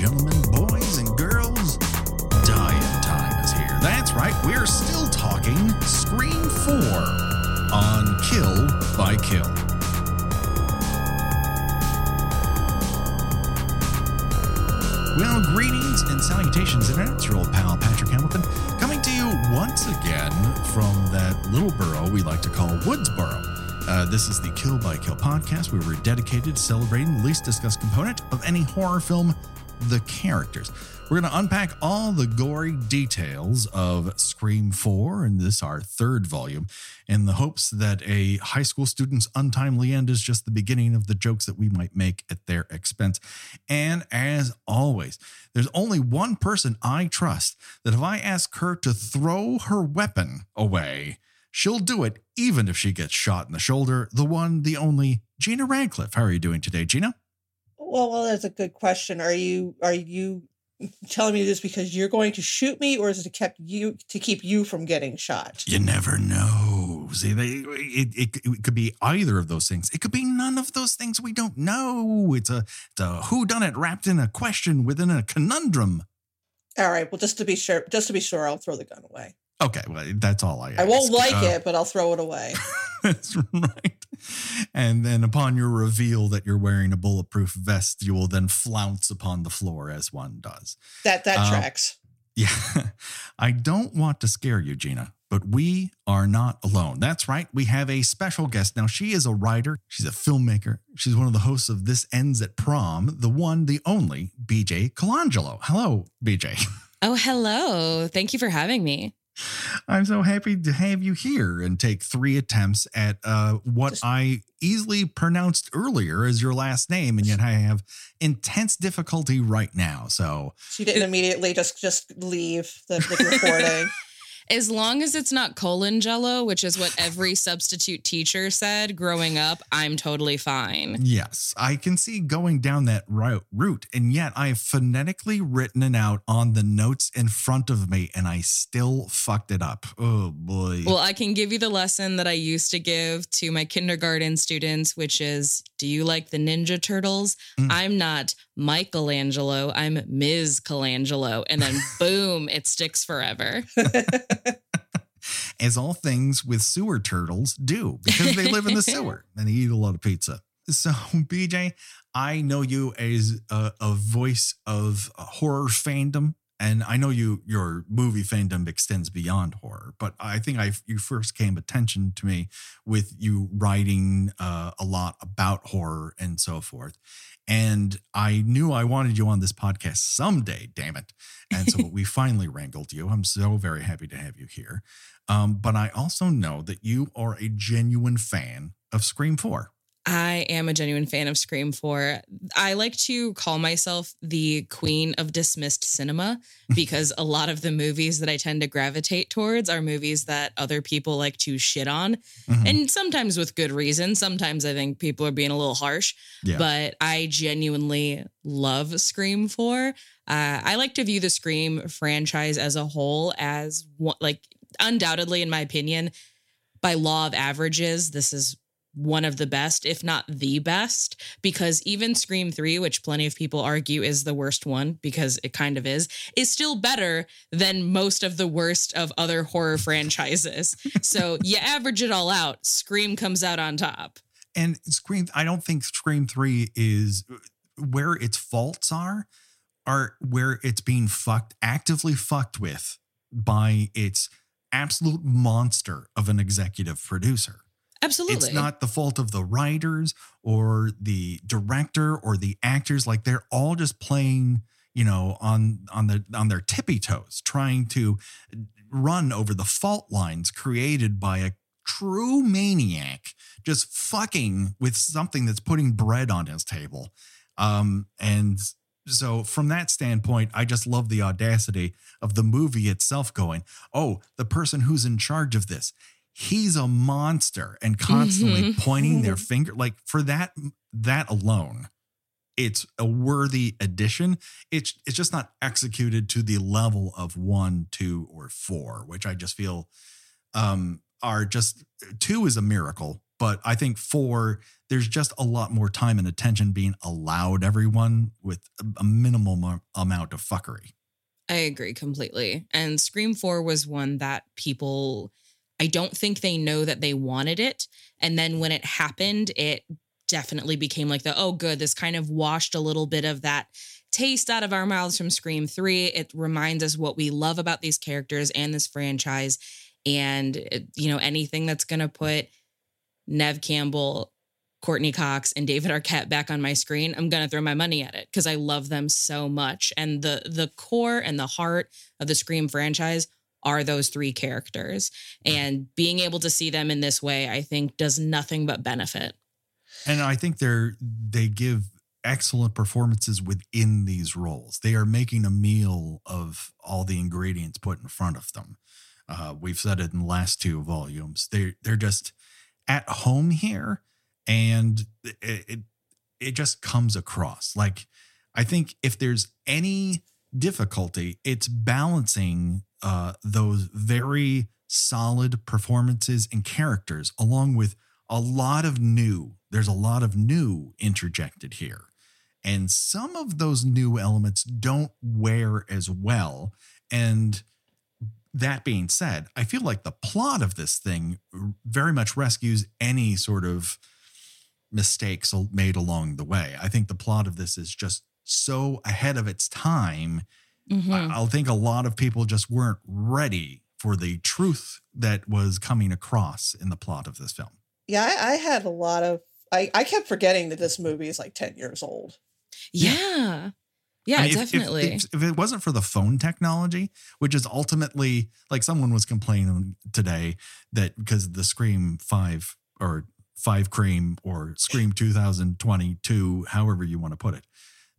gentlemen, boys and girls, dying time is here. That's right, we're still talking Scream 4 on Kill by Kill. Well, greetings and salutations, Internet. It's your old pal Patrick Hamilton coming to you once again from that little borough we like to call Woodsboro. Uh, this is the Kill by Kill podcast where we're dedicated to celebrating the least discussed component of any horror film the characters. We're going to unpack all the gory details of Scream 4 in this, our third volume, in the hopes that a high school student's untimely end is just the beginning of the jokes that we might make at their expense. And as always, there's only one person I trust that if I ask her to throw her weapon away, she'll do it even if she gets shot in the shoulder. The one, the only, Gina Radcliffe. How are you doing today, Gina? Well, well, that's a good question. Are you are you telling me this because you're going to shoot me, or is it to keep you to keep you from getting shot? You never know. See, they, it, it, it could be either of those things. It could be none of those things. We don't know. It's a, it's a who done it wrapped in a question within a conundrum. All right. Well, just to be sure, just to be sure, I'll throw the gun away. Okay, well, that's all I. Ask. I won't like Uh, it, but I'll throw it away. That's right. And then upon your reveal that you're wearing a bulletproof vest, you will then flounce upon the floor as one does. That that Uh, tracks. Yeah. I don't want to scare you, Gina, but we are not alone. That's right. We have a special guest. Now, she is a writer, she's a filmmaker, she's one of the hosts of This Ends at Prom, the one, the only BJ Colangelo. Hello, BJ. Oh, hello. Thank you for having me. I'm so happy to have you here and take three attempts at uh, what Just- I easily pronounced earlier as your last name, and yet I have intense difficulty right now. So, She didn't immediately just just leave the, the recording. As long as it's not colon jello, which is what every substitute teacher said growing up, I'm totally fine. yes, I can see going down that route, and yet I have phonetically written it out on the notes in front of me, and I still fucked it up. Oh boy. Well, I can give you the lesson that I used to give to my kindergarten students, which is Do you like the Ninja Turtles? Mm. I'm not Michelangelo, I'm Ms. Colangelo. And then boom, it sticks forever. as all things with sewer turtles do because they live in the sewer and they eat a lot of pizza. So, BJ, I know you as a, a voice of horror fandom. And I know you your movie fandom extends beyond horror, but I think I you first came attention to me with you writing uh, a lot about horror and so forth. And I knew I wanted you on this podcast someday, damn it. And so we finally wrangled you. I'm so very happy to have you here. Um, but I also know that you are a genuine fan of Scream 4. I am a genuine fan of Scream 4. I like to call myself the queen of dismissed cinema because a lot of the movies that I tend to gravitate towards are movies that other people like to shit on. Mhm. And sometimes with good reason. Sometimes I think people are being a little harsh, Yeah. but I genuinely love Scream 4. Uh, I like to view the Scream franchise as a whole as one, like, undoubtedly, in my opinion, by law of averages, this is one of the best, if not the best, because even Scream 3, which plenty of people argue is the worst one, because it kind of is, is still better than most of the worst of other horror franchises. So you average it all out, Scream comes out on top. And Scream, I don't think Scream 3 is where its faults are, are where it's being fucked, actively fucked with by its absolute monster of an executive producer. Absolutely. It's not the fault of the writers or the director or the actors. Like they're all just playing, you know, on on the on their tippy toes, trying to run over the fault lines created by a true maniac, just fucking with something that's putting bread on his table. Um, and so from that standpoint, I just love the audacity of the movie itself going, oh, the person who's in charge of this, he's a monster and constantly Mhm. pointing their finger. Like for that, that alone, it's a worthy addition. It's it's just not executed to the level of one, two, or four, which I just feel um are just two is a miracle but I think four, there's just a lot more time and attention being allowed everyone with a minimal amount of fuckery. I agree completely. And Scream 4 was one that people, I don't think they know that they wanted it. And then when it happened, it definitely became like the, oh, good, this kind of washed a little bit of that taste out of our mouths from Scream 3. It reminds us what we love about these characters and this franchise. And, uh, you know, anything that's going to put Neve Campbell Courteney Cox and David Arquette back on my screen, I'm gonna throw my money at it because I love them so much. And the the core and the heart of the Scream franchise are those three characters. And being able to see them in this way, I think, does nothing but benefit. And I think they're they give excellent performances within these roles. They are making a meal of all the ingredients put in front of them. Uh, we've said it in the last two volumes. They they're just at home here and it, it it just comes across like I think if there's any difficulty, it's balancing uh, those very solid performances and characters along with a lot of new. There's a lot of new interjected here. And some of those new elements don't wear as well. And that being said, I feel like the plot of this thing very much rescues any sort of mistakes made along the way. I think the plot of this is just so ahead of its time. Mm-hmm. I, I think a lot of people just weren't ready for the truth that was coming across in the plot of this film. Yeah, I, I had a lot of. I, I kept forgetting that this movie is like 10 years old. Yeah. Yeah, I mean, definitely. If, if, if, it wasn't for the phone technology, which is ultimately like someone was complaining today that because the Scream 5 or five cream or scream 2022 however you want to put it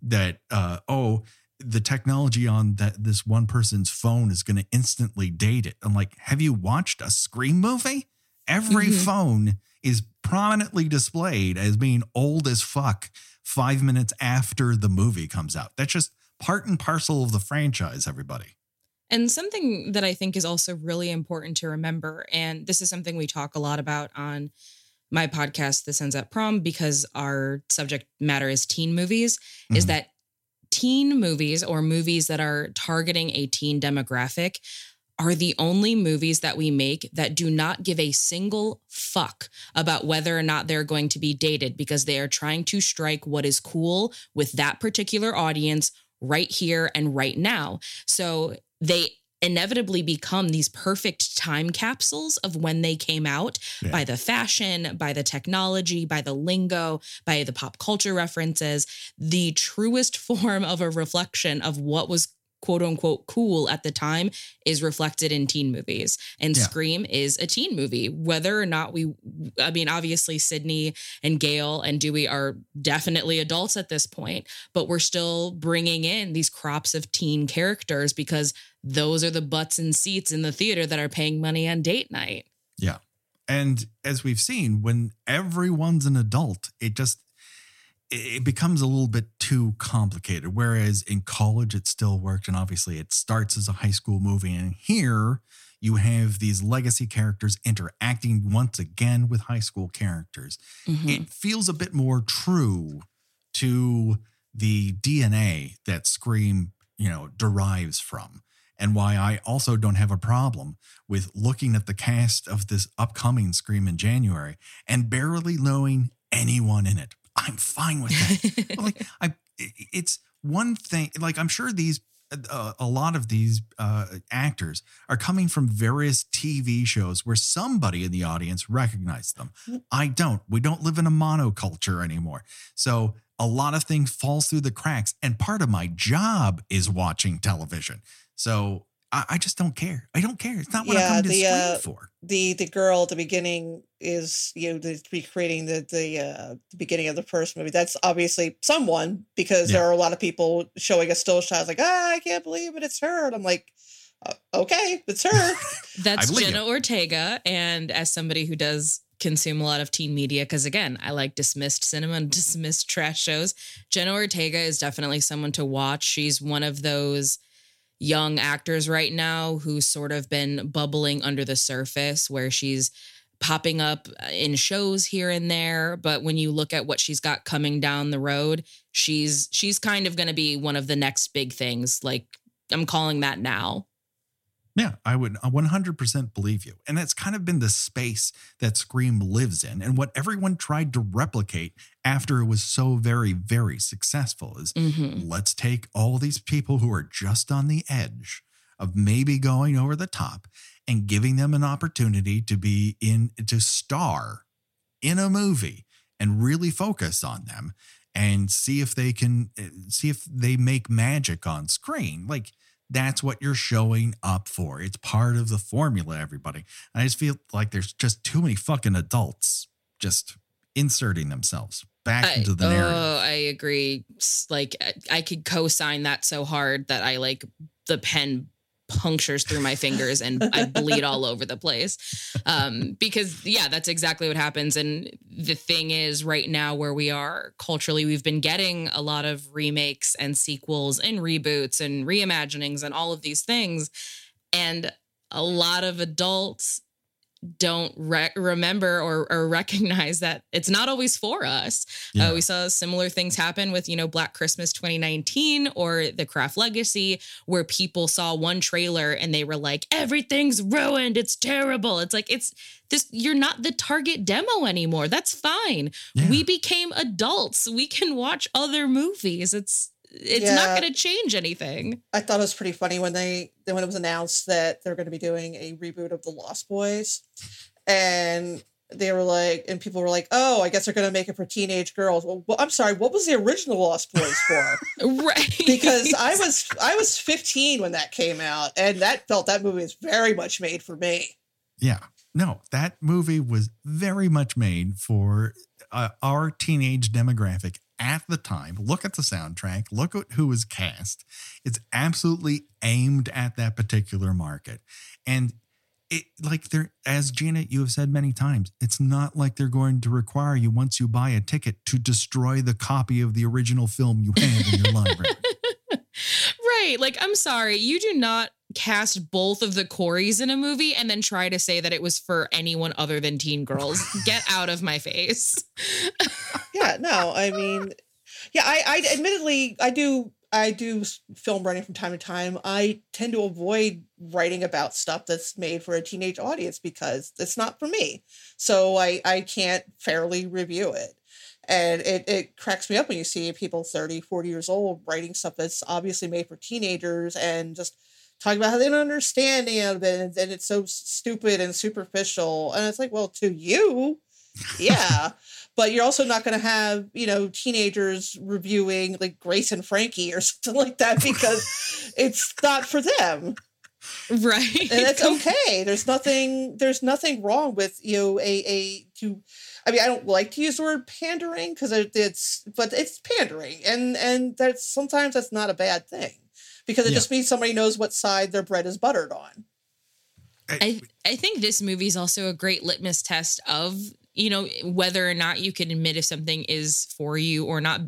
that uh, oh the technology on that this one person's phone is going to instantly date it i'm like have you watched a scream movie every mm-hmm. phone is prominently displayed as being old as fuck five minutes after the movie comes out that's just part and parcel of the franchise everybody and something that I think is also really important to remember, and this is something we talk a lot about on my podcast, This Ends at Prom, because our subject matter is teen movies, mm-hmm. is that teen movies or movies that are targeting a teen demographic are the only movies that we make that do not give a single fuck about whether or not they're going to be dated because they are trying to strike what is cool with that particular audience right here and right now. So they inevitably become these perfect time capsules of when they came out yeah. by the fashion, by the technology, by the lingo, by the pop culture references, the truest form of a reflection of what was quote unquote cool at the time is reflected in teen movies. And yeah. Scream is a teen movie. Whether or not we, I mean, obviously Sidney and Gale and Dewey are definitely adults at this point, but we're still bringing in these crops of teen characters because those are the butts and seats in the theater that are paying money on date night. Yeah. And as we've seen, when everyone's an adult, it just it becomes a little bit too complicated. Whereas in college, it still worked. And obviously, it starts as a high school movie. And here, you have these legacy characters interacting once again with high school characters. Mm-hmm. It feels a bit more true to the DNA that Scream, you know, derives from. And why I also don't have a problem with looking at the cast of this upcoming Scream in January and barely knowing anyone in it I'm fine with that. like I, it's one thing. Like I'm sure these uh, a lot of these uh, actors are coming from various TV shows where somebody in the audience recognized them. I don't. We don't live in a monoculture anymore. So a lot of things falls through the cracks. And part of my job is watching television. So I, I just don't care. I don't care. It's not what yeah, I'm coming to the, uh, for. The the girl at the beginning is you know the, recreating the the uh, the beginning of the first movie. That's obviously someone because yeah. there are a lot of people showing a still shot. like ah, I can't believe it. It's her. And I'm like. Uh, okay, it's her. That's Jenna Ortega, and as somebody who does consume a lot of teen media because again i like dismissed cinema and dismissed trash shows jenna ortega is definitely someone to watch she's one of those young actors right now who's sort of been bubbling under the surface where she's popping up uh, in shows here and there. But when you look at what she's got coming down the road she's she's kind of going to be one of the next big things. Like i'm calling that now. Yeah, I would uh, 100% believe you. And that's kind of been the space that Scream lives in and what everyone tried to replicate after it was so very, very successful is mm-hmm. let's take all these people who are just on the edge of maybe going over the top and giving them an opportunity to be in, to star in a movie and really focus on them and see if they can, eh, see if they make magic on screen. Like, that's what you're showing up for. It's part of the formula, everybody. I just feel like there's just too many fucking adults just inserting themselves back I, into the narrative. Oh, I agree. Like I could co-sign that so hard that I like the pen punctures through my fingers and I bleed all over the place. Um, because yeah, that's exactly what happens. And the thing is, right now where we are culturally, we've been getting a lot of remakes and sequels and reboots and reimaginings and all of these things. And a lot of adults don't re- remember or, or, recognize that it's not always for us. Uh, yeah. Uh, we saw similar things happen with, you know, Black Christmas 2019 or The Craft Legacy, where people saw one trailer and they were like, everything's ruined. It's terrible. It's like, it's this, you're not the target demo anymore. That's fine. Yeah. We became adults. We can watch other movies. It's, it's yeah. not going to change anything. I thought it was pretty funny when they when it was announced that they're going to be doing a reboot of The Lost Boys, and they were like, and people were like, "Oh, I guess they're going to make it for teenage girls." Well, well, I'm sorry, what was the original Lost Boys for? right, because I was I was 15 when that came out, and that felt that movie is very much made for me. Yeah, no, that movie was very much made for uh, our teenage demographic at the time. Look at the soundtrack, look at who was cast. It's absolutely aimed at that particular market. And it like they're as Janet, you have said many times, it's not like they're going to require you once you buy a ticket to destroy the copy of the original film you have in your library. Right. Like, I'm sorry, you do not cast both of the Coreys in a movie and then try to say that it was for anyone other than teen girls. Get out of my face. yeah, no, I mean, yeah, I, I admittedly, I do, I do film writing from time to time. I tend to avoid writing about stuff that's made for a teenage audience because it's not for me. So I, I can't fairly review it and it, it cracks me up when you see people 30 40 years old writing stuff that's obviously made for teenagers and just talking about how they don't understand any of it and, and it's so stupid and superficial. And it's like well to you yeah. But you're also not going to have you know teenagers reviewing like grace and frankie or something like that because it's not for them. Right. And that's okay. There's nothing there's nothing wrong with you know a a to I mean, I don't like to use the word pandering because it's, but it's pandering, and and that's sometimes that's not a bad thing because it yeah. just means somebody knows what side their bread is buttered on. I I think this movie is also a great litmus test of you know whether or not you can admit if something is for you or not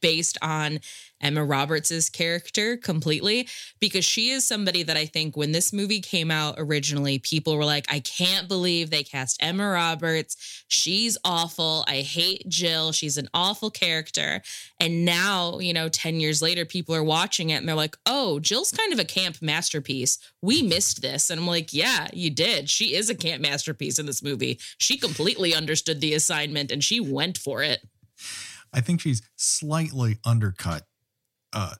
based on Emma Roberts's character completely because she is somebody that I think when this movie came out originally, people were like, I can't believe they cast Emma Roberts. She's awful. I hate Jill. She's an awful character. And now, you know, 10 years later, people are watching it and they're like, oh, Jill's kind of a camp masterpiece. We missed this. And I'm like, yeah, you did. She is a camp masterpiece in this movie. She completely understood the assignment and she went for it. I think she's slightly undercut uh,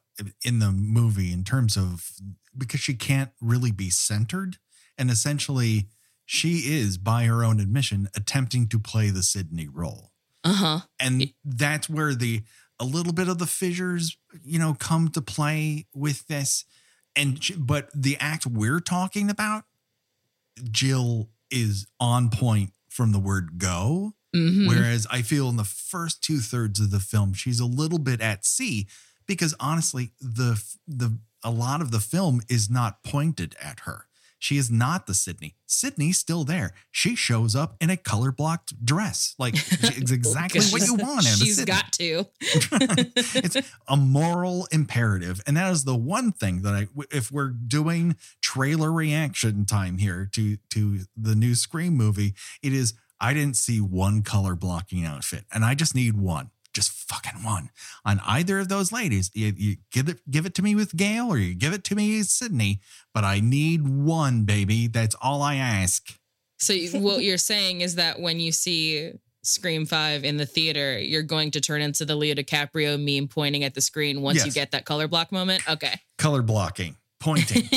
in the movie in terms of because she can't really be centered. And essentially, she is, by her own admission, attempting to play the Sidney role. Uh huh. And that's where the a little bit of the fissures, you know, come to play with this. And but the act we're talking about, Jill is on point from the word go Mm-hmm. Whereas I feel in the first two thirds of the film, she's a little bit at sea because honestly, the the a lot of the film is not pointed at her. She is not the Sidney. Sidney's still there. She shows up in a color blocked dress. Like it's exactly what you want. of She's Sidney. got to. it's a moral imperative and that is the one thing that i if we're doing trailer reaction time here to to the new scream movie it is i didn't see one color blocking outfit and i just need one just fucking one on either of those ladies you, you give it give it to me with gale or you give it to me with sidney but i need one baby that's all i ask So what you're saying is that when you see Scream 5 in the theater, you're going to turn into the Leo DiCaprio meme pointing at the screen once you get that color block moment. Okay. color blocking pointing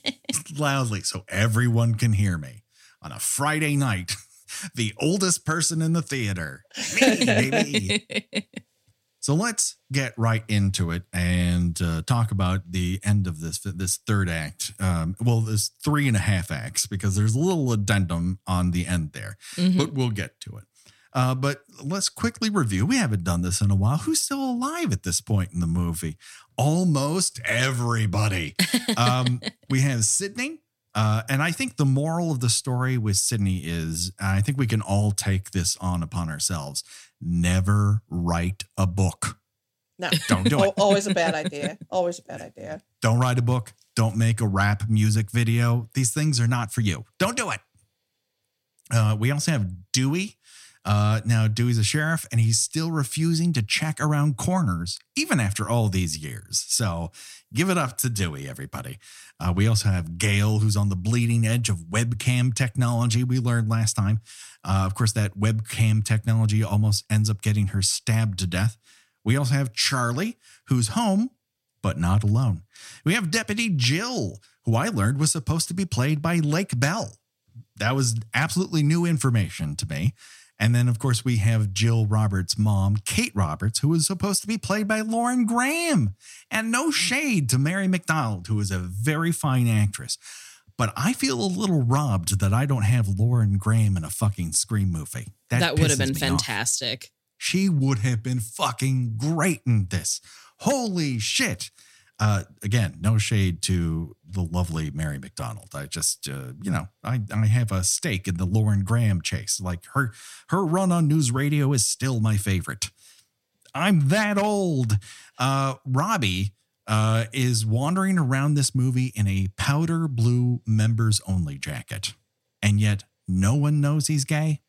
loudly so everyone can hear me on a Friday night. The oldest person in the theater. Me, baby. So let's get right into it and uh, talk about the end of this this third act. Um, well, there's three and a half acts because there's a little addendum on the end there, Mhm. but we'll get to it. Uh, but let's quickly review. We haven't done this in a while. Who's still alive at this point in the movie? Almost everybody. Um, we have Sydney. Uh, and I think the moral of the story with Sydney is I think we can all take this on upon ourselves. Never write a book. No, Don't do it. always a bad idea. Always a bad idea. Don't write a book. Don't make a rap music video. These things are not for you. Don't do it. Uh, we also have Dewey. Uh, now, Dewey's a sheriff and he's still refusing to check around corners, even after all these years. So give it up to Dewey, everybody. Uh, we also have Gale, who's on the bleeding edge of webcam technology, we learned last time. Uh, of course, that webcam technology almost ends up getting her stabbed to death. We also have Charlie, who's home, but not alone. We have Deputy Jill, who I learned was supposed to be played by Lake Bell. That was absolutely new information to me. And then, of course, we have Jill Roberts' mom, Kate Roberts, who was supposed to be played by Lauren Graham. And no mm. shade to Mary McDonnell, who is a very fine actress. But I feel a little robbed that I don't have Lauren Graham in a fucking Scream movie. That, would have been me off. fantastic. She would have been fucking great in this. Holy shit. Uh, again, no shade to the lovely Mary McDonnell. I just, uh, you know, I, I have a stake in the Lauren Graham chase. Like her, her run on news radio is still my favorite. I'm that old. Uh, Robbie uh, is wandering around this movie in a powder blue members only jacket, and yet no one knows he's gay.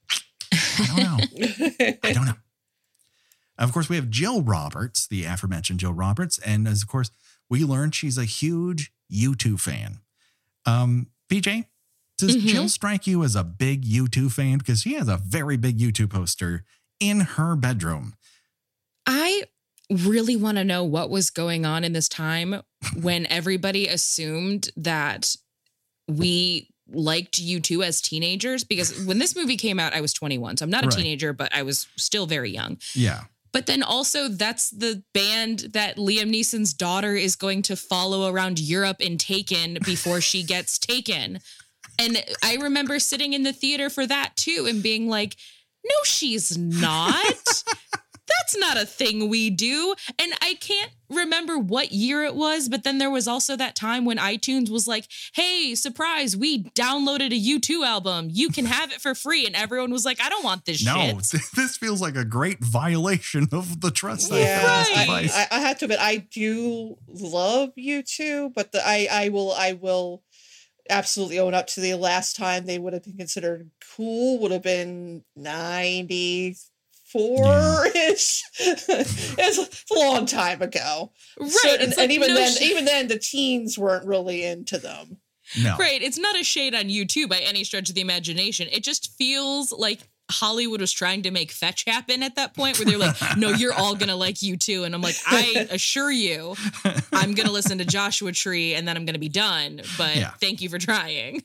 I don't know. I don't know. Of course, we have Jill Roberts, the aforementioned Jill Roberts, and as of course we learned she's a huge U2 fan. Um, BJ, does Mhm. Jill strike you as a big U2 fan? Because she has a very big U2 poster in her bedroom. I really want to know what was going on in this time when everybody assumed that we liked U2 as teenagers because when this movie came out I was 21 so I'm not a Right. teenager but I was still very young Yeah. But then also that's the band that Liam Neeson's daughter is going to follow around Europe in Taken before she gets taken. And I remember sitting in the theater for that too and being like no she's not that's not a thing we do. And I can't remember what year it was, but then there was also that time when iTunes was like, hey, surprise, we downloaded a U2 album. You can have it for free. And everyone was like, I don't want this shit. No, shit. this feels like a great violation of the trust I yeah, have Right. I, I have to admit, I do love U2, but the, I, I will, I will absolutely own up to the last time they would have been considered cool would have been ninety four ish. it's, it's a long time ago, Right. So- and, it's and even no then, sh- even then, the teens weren't really into them. no. Right. It's not a shade on U2 by any stretch of the imagination. It just feels like Hollywood was trying to make fetch happen at that point where they're like, no, you're all going to like U2. And I'm like, I assure you, I'm going to listen to Joshua Tree and then I'm going to be done. But Yeah. thank you for trying.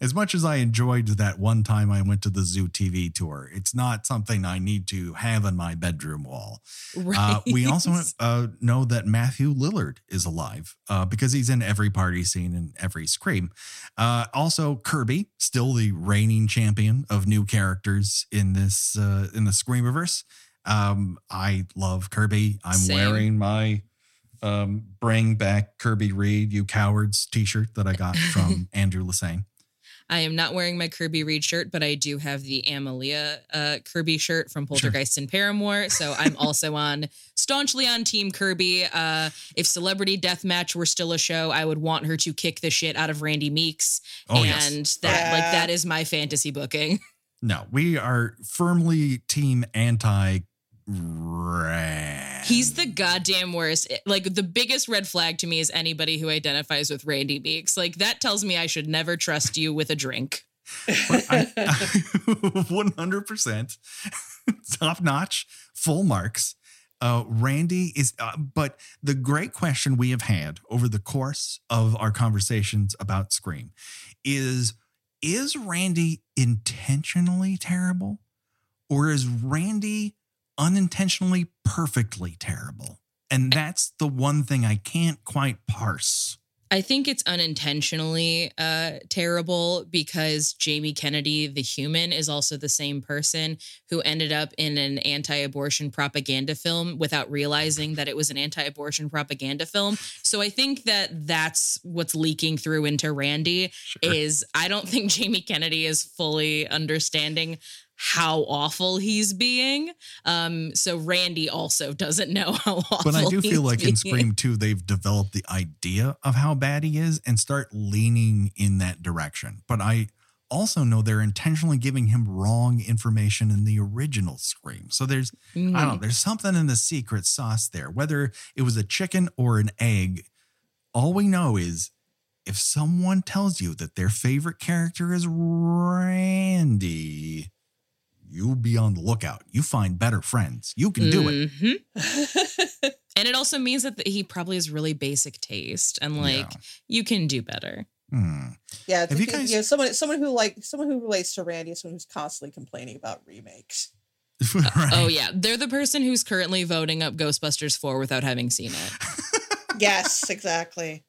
As much as I enjoyed that one time I went to the Zoo TV tour, it's not something I need to have on my bedroom wall. Right. Uh, we also uh, know that Matthew Lillard is alive uh, because he's in every party scene and every scream. Uh, also, Kirby, still the reigning champion of new characters in this uh, in the Screamiverse. Um, I love Kirby. I'm Same. wearing my um, bring back Kirby Reed, you cowards t-shirt that I got from Andrew Lassane. I am not wearing my Kirby Reed shirt, but I do have the Amalia uh, Kirby shirt from Poltergeist sure. and Paramore. So I'm also on staunchly on Team Kirby. Uh, if Celebrity Deathmatch were still a show, I would want her to kick the shit out of Randy Meeks, oh, and yes. that like that is my fantasy booking. No, we are firmly Team Anti He's the goddamn worst. Like the biggest red flag to me is anybody who identifies with Randy Meeks. Like that tells me I should never trust you with a drink. One hundred percent, top notch, full marks. Uh, Randy is, uh, but the great question we have had over the course of our conversations about Scream is: Is Randy intentionally terrible, or is Randy unintentionally perfectly terrible. And that's the one thing I can't quite parse. I think it's unintentionally uh, terrible because Jamie Kennedy, the human, is also the same person who ended up in an anti abortion propaganda film without realizing that it was an anti abortion propaganda film. So I think that that's what's leaking through into Randy sure. is I don't think Jamie Kennedy is fully understanding how awful he's being. Um, so Randy also doesn't know how awful. But I do feel like being. in Scream 2, they've developed the idea of how bad he is and start leaning in that direction. But I also know they're intentionally giving him wrong information in the original Scream. So there's mm. I don't know, mm. there's something in the secret sauce there. Whether it was a chicken or an egg, all we know is if someone tells you that their favorite character is Randy, you'll be on the lookout. You find better friends. You can do mm-hmm. it. and it also means that he probably has really basic taste and like yeah. you can do better. Hmm. Yeah, Have you guys, you know, someone someone who like someone who relates to Randy is someone who's constantly complaining about remakes. right. uh, oh yeah, they're the person who's currently voting up Ghostbusters 4 without having seen it. yes, exactly.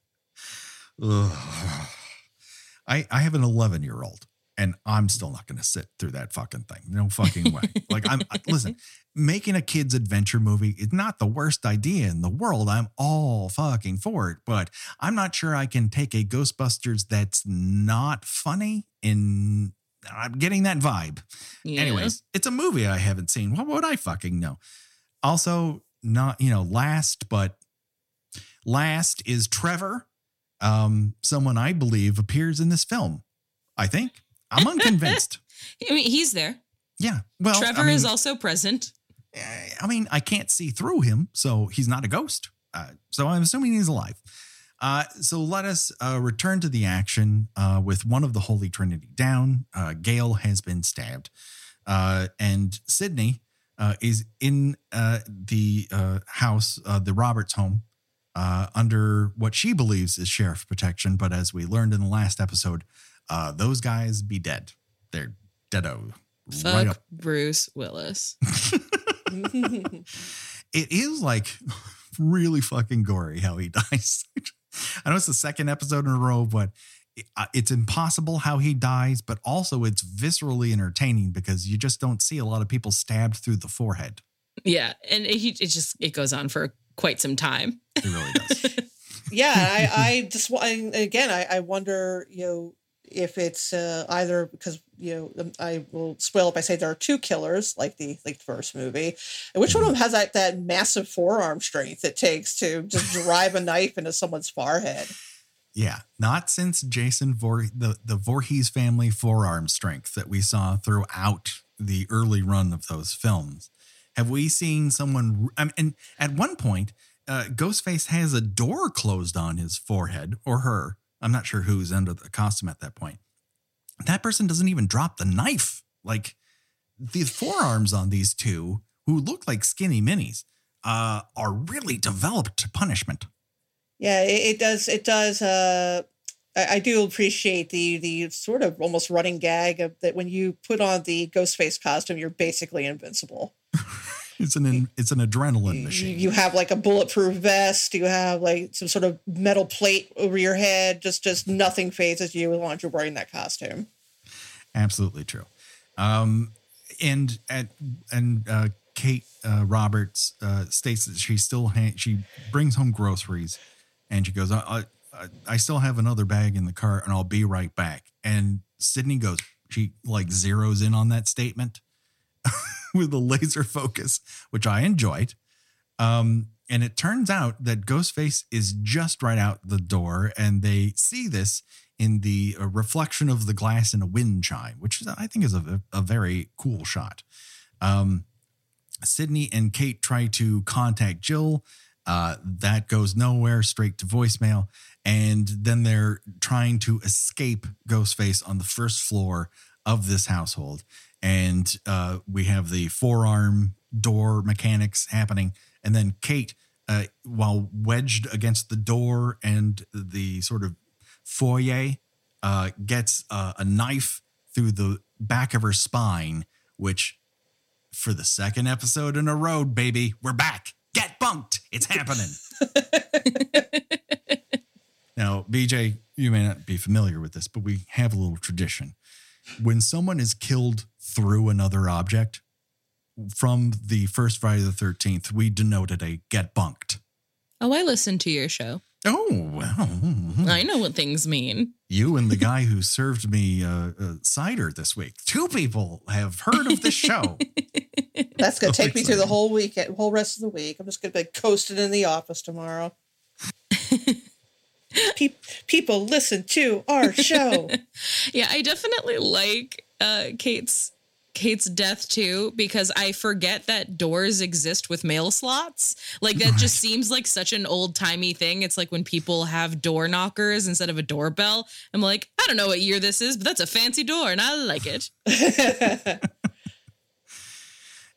I I have an 11 year old and I'm still not going to sit through that fucking thing. No fucking way. like I'm listen, making a kids adventure movie is not the worst idea in the world. I'm all fucking for it, but I'm not sure I can take a Ghostbusters that's not funny in I'm getting that vibe. Yeah. Anyways, it's a movie I haven't seen. What would I fucking know? Also, not, you know, last but last is Trevor. Um, someone I believe appears in this film. I think. I'm unconvinced. I mean, he's there. Yeah. Well, Trevor I mean, is also present. I mean, I can't see through him, so he's not a ghost. Uh, so I'm assuming he's alive. Uh, so let us uh, return to the action uh, with one of the Holy Trinity down. Uh, Gale has been stabbed, uh, and Sidney is in the house, the Roberts home, under what she believes is sheriff protection. But as we learned in the last episode, uh, those guys be dead. They're deado. Fuck right up. Bruce Willis. it is like really fucking gory how he dies. I know it's the second episode in a row, but uh, it's impossible how he dies, but also it's viscerally entertaining because you just don't see a lot of people stabbed through the forehead. Yeah, and it, it just it goes on for quite some time. It really does. yeah, I, I just I, again I, I wonder you know if it's uh, either because you know um, I will spoil it by saying there are two killers like the like the first movie, and which one of them has that that massive forearm strength it takes to just drive a knife into someone's forehead. Yeah, not since Jason Vor the the Voorhees family forearm strength that we saw throughout the early run of those films have we seen someone. I mean, and at one point, uh, Ghostface has a door closed on his forehead or her I'm not sure who's under the costume at that point. That person doesn't even drop the knife. Like the forearms on these two, who look like skinny minis, uh, are really developed to punishment. Yeah, it, it does. It does. Uh, I, I, do appreciate the the sort of almost running gag of that when you put on the Ghostface costume, you're basically invincible. it's an it's an adrenaline machine. You have like a bulletproof vest. You have like some sort of metal plate over your head. Just just nothing phases you as long as you're wearing that costume. Absolutely true. Um, and at and uh, Kate uh, Roberts uh, states that she still ha- she brings home groceries, and she goes, I, I, "I still have another bag in the car, and I'll be right back." And Sidney goes, she like zeroes in on that statement with a laser focus, which I enjoyed. Um, and it turns out that Ghostface is just right out the door, and they see this in the uh, reflection of the glass in a wind chime, which is, I think is a, a very cool shot. Um, Sidney and Kate try to contact Jill. Uh, that goes nowhere, straight to voicemail. And then they're trying to escape Ghostface on the first floor of this household. And uh, we have the forearm door mechanics happening. And then Kate, uh, while wedged against the door and the sort of foyer, uh, gets uh, a knife through the back of her spine, which for the second episode in a row, baby, we're back. Get bunked. It's happening. now, BJ, you may not be familiar with this, but we have a little tradition. When someone is killed through another object, from the first Friday the 13th, we denoted a get bunked. Oh, I listened to your show. Oh, well. I know what things mean. You and the guy who served me uh, uh, cider this week. Two people have heard of this show. That's going to take me through the whole week, the whole rest of the week. I'm just going to be coasting in the office tomorrow. Pe- people listen to our show. yeah, I definitely like uh, Kate's Kate's death too because I forget that doors exist with mail slots. Like that right. just seems like such an old timey thing. It's like when people have door knockers instead of a doorbell. I'm like, I don't know what year this is, but that's a fancy door and I like it.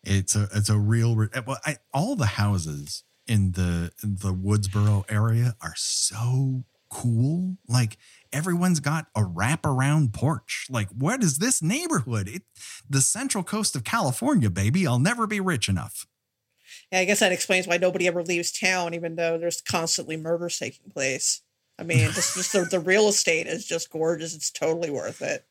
it's a it's a real well, I, all the houses in the in the Woodsboro area are so cool. Like everyone's got a wraparound porch. Like, what is this neighborhood? It, the central coast of California, baby. I'll never be rich enough. Yeah, I guess that explains why nobody ever leaves town, even though there's constantly murders taking place. I mean, just, just the, the real estate is just gorgeous. It's totally worth it.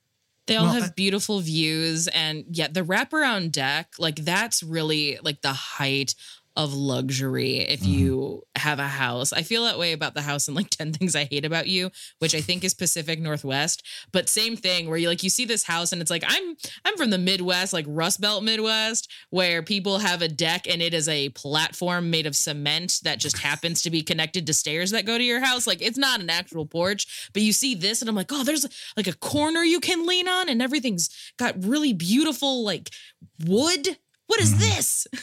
They all well, have beautiful views, and yeah, the wraparound deck, like that's really like the height of luxury if mm-hmm. you have a house. I feel that way about the house and like 10 things I hate about you, which I think is Pacific Northwest, but same thing where you like you see this house and it's like I'm I'm from the Midwest, like Rust Belt Midwest, where people have a deck and it is a platform made of cement that just happens to be connected to stairs that go to your house. Like it's not an actual porch, but you see this and I'm like, "Oh, there's like a corner you can lean on and everything's got really beautiful like wood. What is mm-hmm. this?"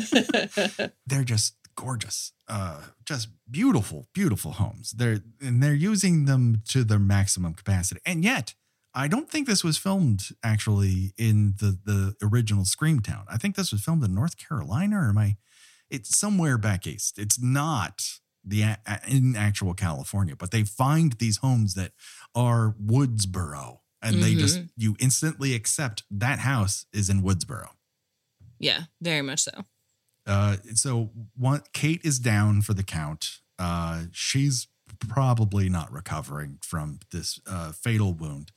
they're just gorgeous, uh, just beautiful, beautiful homes. They're and they're using them to their maximum capacity. And yet, I don't think this was filmed actually in the the original Screamtown. I think this was filmed in North Carolina, or am I? It's somewhere back east. It's not the in actual California, but they find these homes that are Woodsboro, and mm-hmm. they just mm-hmm. you instantly accept that house is in Woodsboro. Yeah, very much so. Uh, so one, Kate is down for the count. Uh, she's probably not recovering from this uh, fatal wound.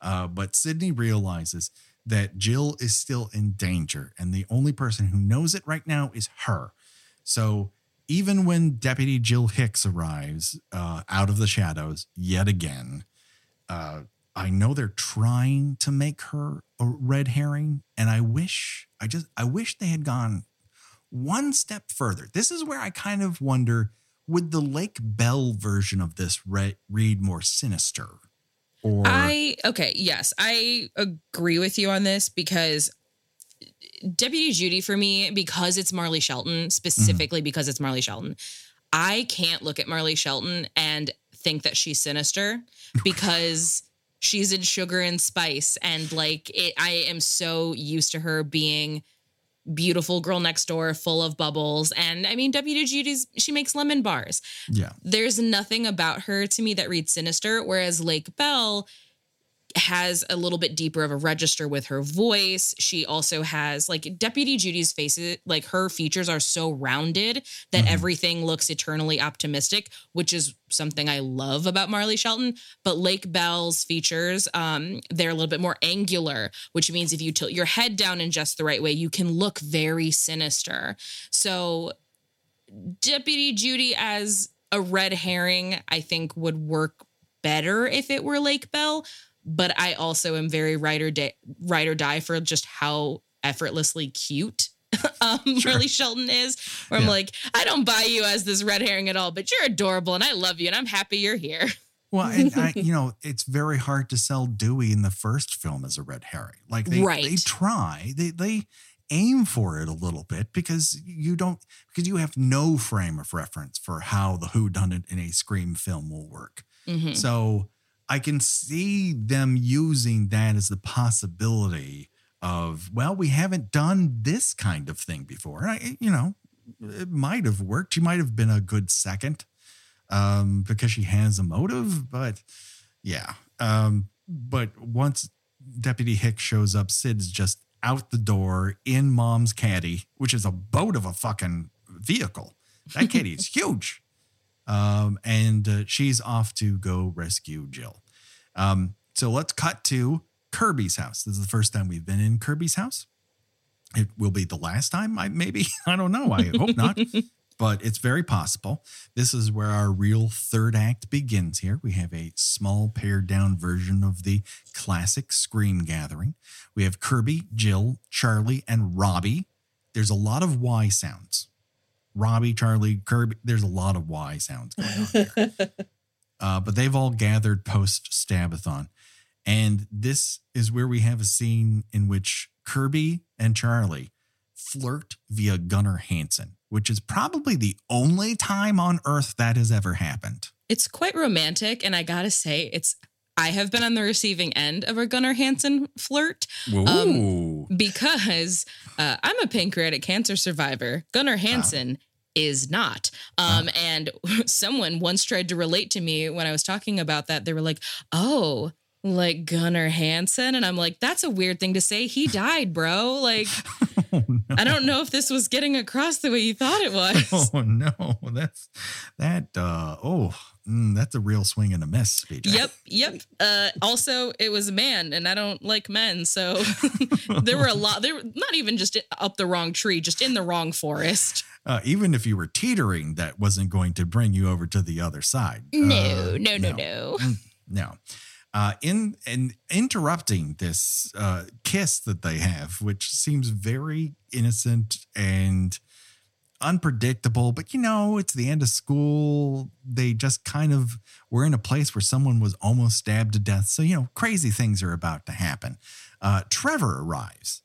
Uh, but Sidney realizes that Jill is still in danger, and the only person who knows it right now is her. So even when Deputy Jill Hicks arrives uh, out of the shadows yet again, uh, I know they're trying to make her a red herring, and I wish I just I wish they had gone one step further. This is where I kind of wonder would the Lake Bell version of this re- read more sinister? Or I okay, yes, I agree with you on this because Deputy Judy for me because it's Marley Shelton, specifically mm-hmm. because it's Marley Shelton. I can't look at Marley Shelton and think that she's sinister because she's in sugar and spice and like it I am so used to her being beautiful girl next door full of bubbles. And i mean deputy judy's she makes lemon bars. Yeah. There's nothing about her to me that reads sinister whereas lake bell has a little bit deeper of a register with her voice. She also has like Deputy Judy's faces, like her features are so rounded that Mhm. everything looks eternally optimistic, which is something I love about Marley Shelton. But Lake Bell's features, um, they're a little bit more angular, which means if you tilt your head down in just the right way, you can look very sinister. So Deputy Judy as a red herring, I think would work better if it were Lake Bell. But I also am very ride or, di- ride or die for just how effortlessly cute um, Sure. Marley Shelton is. Where I'm like, I don't buy you as this red herring at all, but you're adorable and I love you and I'm happy you're here. Well, and I, you know, it's very hard to sell Dewey in the first film as a red herring. Like they, they try, they they aim for it a little bit because you don't because you have no frame of reference for how the Who Done It in a Scream film will work. Mhm. So I can see them using that as the possibility of, well, we haven't done this kind of thing before. I, you know, it might have worked. She might have been a good second um, because she has a motive, but yeah. Um, but once Deputy Hicks shows up, Sid's just out the door in mom's caddy, which is a boat of a fucking vehicle. That caddy is huge. Um, and uh, she's off to go rescue Jill. Um, so let's cut to Kirby's house. This is the first time we've been in Kirby's house. It will be the last time, I maybe. I don't know. I hope not, but it's very possible. This is where our real third act begins here. We have a small pared down version of the classic Scream gathering. We have Kirby, Jill, Charlie, and Robbie. There's a lot of Y sounds. Robbie, Charlie, Kirby. There's a lot of Y sounds going on here. uh, but they've all gathered post Stabathon. And this is where we have a scene in which Kirby and Charlie flirt via Gunnar Hansen, which is probably the only time on Earth that has ever happened. It's quite romantic. And I gotta say, it's I have been on the receiving end of a Gunnar Hansen flirt. Whoa. because uh, I'm a pancreatic cancer survivor. Gunnar Hansen is not. Um, And someone once tried to relate to me when I was talking about that. They were like, oh, like Gunnar Hansen. And I'm like, that's a weird thing to say. He died, bro. Like, oh, no. I don't know if this was getting across the way you thought it was. Oh no, that's that. Uh, oh, mm, that's a real swing and a miss. BJ. Yep, yep. Uh, also, it was a man, and I don't like men, so there were a lot. There, not even just up the wrong tree, just in the wrong forest. Uh, even if you were teetering, that wasn't going to bring you over to the other side. No, Uh, no, no, no. no. Uh, in and interrupting this uh, kiss that they have, which seems very innocent and unpredictable, but you know, it's the end of school. They just kind of were in a place where someone was almost stabbed to death. So, you know, crazy things are about to happen. Uh, Trevor arrives.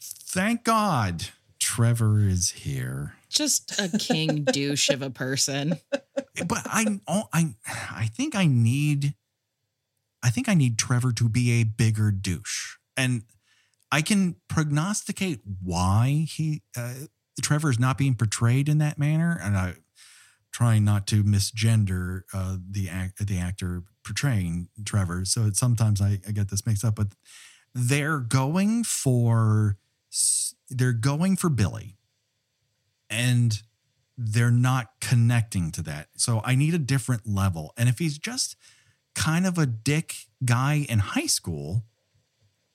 Thank God Trevor is here. Just a king douche of a person. but I, I, I think I need, I think I need Trevor to be a bigger douche, and I can prognosticate why he, uh, Trevor is not being portrayed in that manner, and I trying not to misgender uh, the act, the actor portraying Trevor. So sometimes I, I get this mixed up, but they're going for, they're going for Billy, and they're not connecting to that. So I need a different level. And if he's just kind of a dick guy in high school,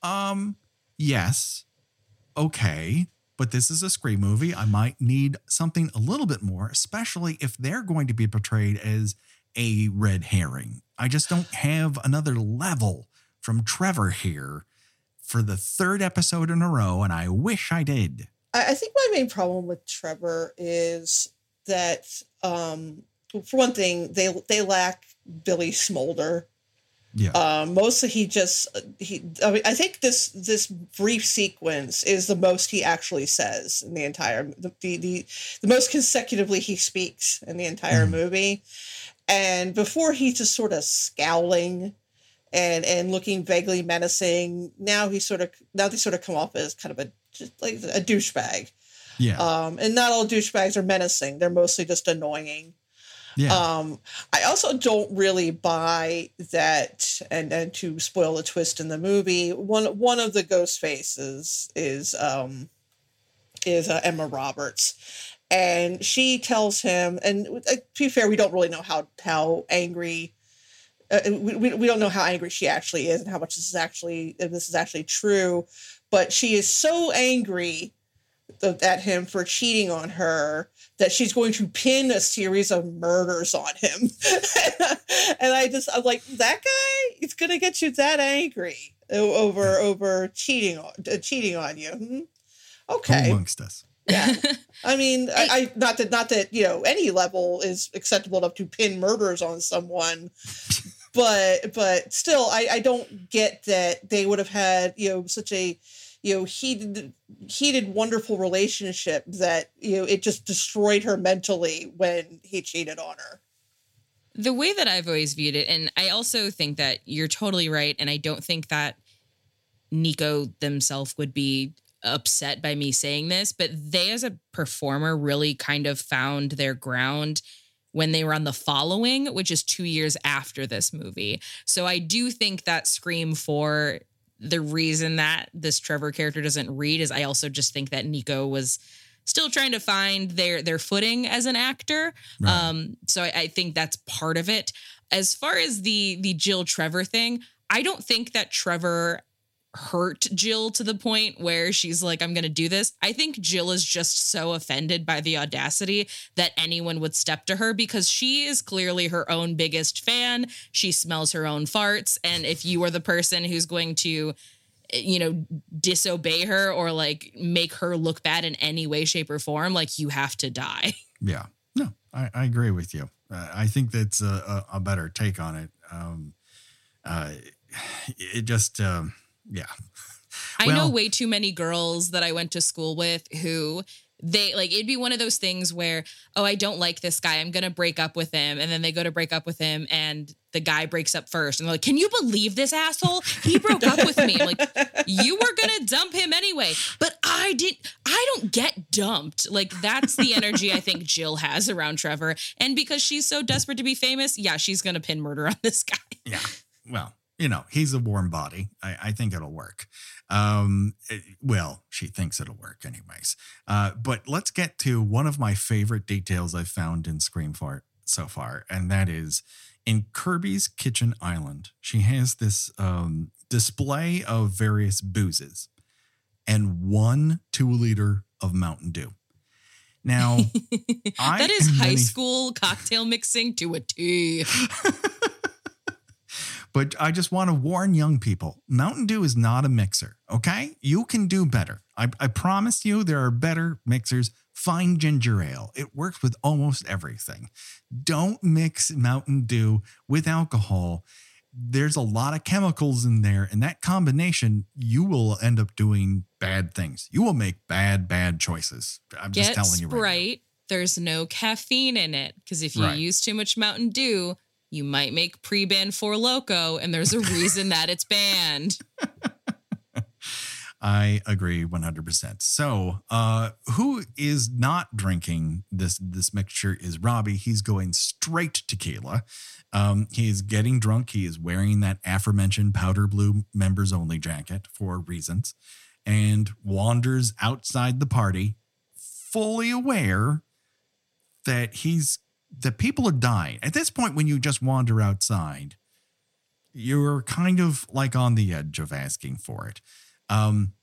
um, yes, okay. But this is a Scream movie. I might need something a little bit more, especially if they're going to be portrayed as a red herring. I just don't have another level from Trevor here for the third episode in a row, and I wish I did. I, think my main problem with Trevor is that, um, for one thing, they they lack Billy Smolder. Yeah. Um, mostly he just he. I mean, I think this this brief sequence is the most he actually says in the entire the the the, the most consecutively he speaks in the entire Mhm. movie, and before he's just sort of scowling. And, and looking vaguely menacing. Now he sort of now they sort of come off as kind of a just like a douchebag. Yeah. Um, and not all douchebags are menacing; they're mostly just annoying. Yeah. Um, I also don't really buy that, and and to spoil the twist in the movie, one one of the ghost faces is um is uh, Emma Roberts, and she tells him, and uh, to be fair, we don't really know how how angry. Uh, we, we, we don't know how angry she actually is and how much this is actually if this is actually true but she is so angry at him for cheating on her that she's going to pin a series of murders on him. and I just I'm like that guy is going to get you that angry over over cheating on uh, cheating on you. Hmm? Okay. Amongst us. Yeah. I mean, I, I not that not that, you know, any level is acceptable enough to pin murders on someone. but but still I, I don't get that they would have had, you know, such a you know heated heated wonderful relationship that you know it just destroyed her mentally when he cheated on her. The way that i've always viewed it and i also think that you're totally right and i don't think that nico themselves would be upset by me saying this but they as a performer really kind of found their ground when they were on the following which is 2 years after this movie. So i do think that scream 4 the reason that this Trevor character doesn't read is I also just think that Nico was still trying to find their their footing as an actor. Right. Um, so I, I think that's part of it. As far as the the Jill Trevor thing, I don't think that Trevor hurt Jill to the point where she's like, I'm going to do this. I think Jill is just so offended by the audacity that anyone would step to her because she is clearly her own biggest fan. She smells her own farts. And if you are the person who's going to, you know, disobey her or like make her look bad in any way, shape, or form, like you have to die. Yeah. No, I, I agree with you. Uh, I think that's a, a, a, better take on it. Um, uh, it just, um, yeah. I well, know way too many girls that I went to school with who they like it'd be one of those things where oh I don't like this guy. I'm gonna break up with him. And then they go to break up with him and the guy breaks up first. And they're like can you believe this asshole? He broke up with me. I'm like you were gonna dump him anyway. But I didn't I don't get dumped. Like that's the energy I think Jill has around Trevor. And because she's so desperate to be famous yeah she's gonna pin murder on this guy. Yeah. Well you know, he's a warm body. I, I think it'll work. Um, it, well, she thinks it'll work, anyways. Uh, but let's get to one of my favorite details I've found in Scream Fart so far, and that is in Kirby's Kitchen Island. She has this um, display of various boozes and one two liter of Mountain Dew. Now, that is high many... school cocktail mixing to a T. But I just want to warn young people Mountain Dew is not a mixer, okay? You can do better. I, I promise you there are better mixers. Find ginger ale, it works with almost everything. Don't mix Mountain Dew with alcohol. There's a lot of chemicals in there, and that combination, you will end up doing bad things. You will make bad, bad choices. I'm Get just telling you right. Now. Right. There's no caffeine in it because if you right. use too much Mountain Dew, you might make pre-ban Four Loko and there's a reason that it's banned. I agree 100%. So, uh, who is not drinking this this mixture is Robbie. He's going straight tequila. Um, he is getting drunk. He is wearing that aforementioned powder blue members only jacket for reasons and wanders outside the party, fully aware that he's the people are dying. At this point, when you just wander outside, you're kind of like on the edge of asking for it. Um,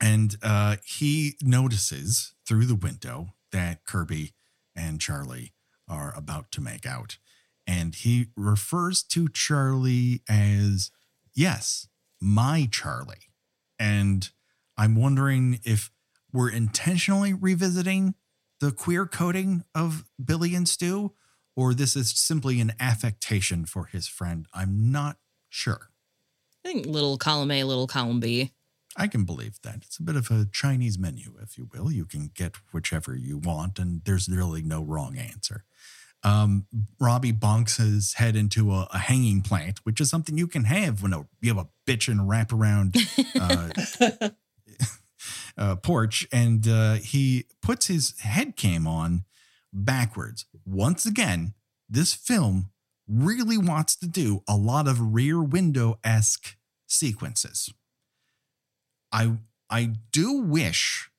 and uh, he notices through the window that Kirby and Charlie are about to make out. And he refers to Charlie as, yes, my Charlie. And I'm wondering if we're intentionally revisiting the queer coding of Billy and Stu, or this is simply an affectation for his friend. I'm not sure. I think little column A, little column B. I can believe that. It's a bit of a Chinese menu, if you will. You can get whichever you want, and there's really no wrong answer. Um, Robbie bonks his head into a, a, hanging plant, which is something you can have when a, you have a bitch and wrap around uh, uh, porch and uh, he puts his head cam on backwards. Once again, this film really wants to do a lot of rear window esque sequences. I I do wish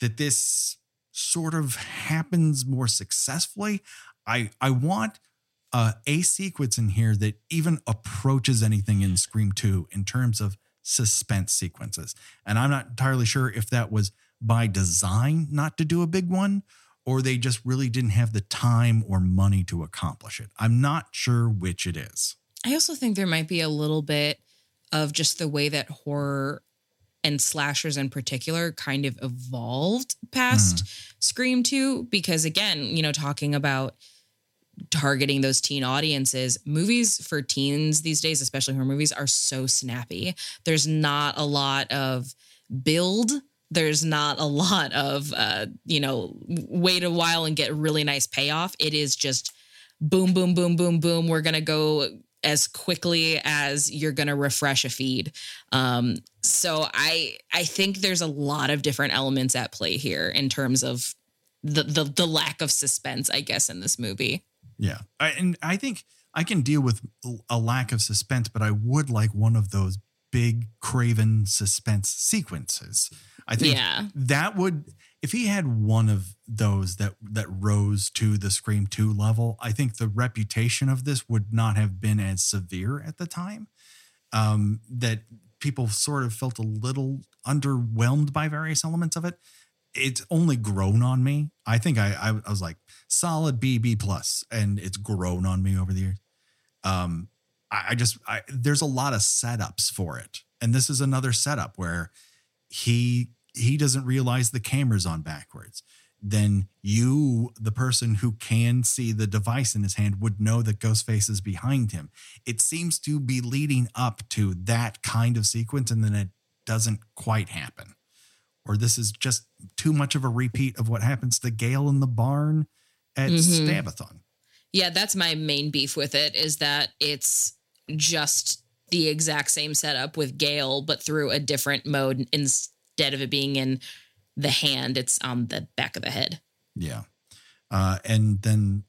that this sort of happens more successfully. I I want uh, a sequence in here that even approaches anything in Scream 2 in terms of suspense sequences. And I'm not entirely sure if that was by design not to do a big one or they just really didn't have the time or money to accomplish it. I'm not sure which it is. I also think there might be a little bit of just the way that horror and slashers in particular kind of evolved past mm. Scream 2 because again, you know, talking about targeting those teen audiences. Movies for teens these days, especially horror movies, are so snappy. There's not a lot of build. There's not a lot of, uh, you know, wait a while and get really nice payoff. It is just boom, boom, boom, boom, boom. We're going to go as quickly as you're going to refresh a feed. Um, so I I think there's a lot of different elements at play here in terms of the the, the lack of suspense, I guess, in this movie. Yeah. I, and I think I can deal with a lack of suspense, but I would like one of those big Craven suspense sequences. I think yeah. that would if he had one of those that that rose to the Scream 2 level, I think the reputation of this would not have been as severe at the time. Um, that people sort of felt a little underwhelmed by various elements of it it's only grown on me. I think I, I, I was like solid B B plus, and it's grown on me over the years. Um, I, I just I, there's a lot of setups for it, and this is another setup where he he doesn't realize the camera's on backwards. Then you, the person who can see the device in his hand, would know that Ghostface is behind him. It seems to be leading up to that kind of sequence, and then it doesn't quite happen or this is just too much of a repeat of what happens to Gale in the barn at mm-hmm. Stabathon. Yeah, that's my main beef with it is that it's just the exact same setup with Gale, but through a different mode instead of it being in the hand, it's on the back of the head. Yeah. Uh, and then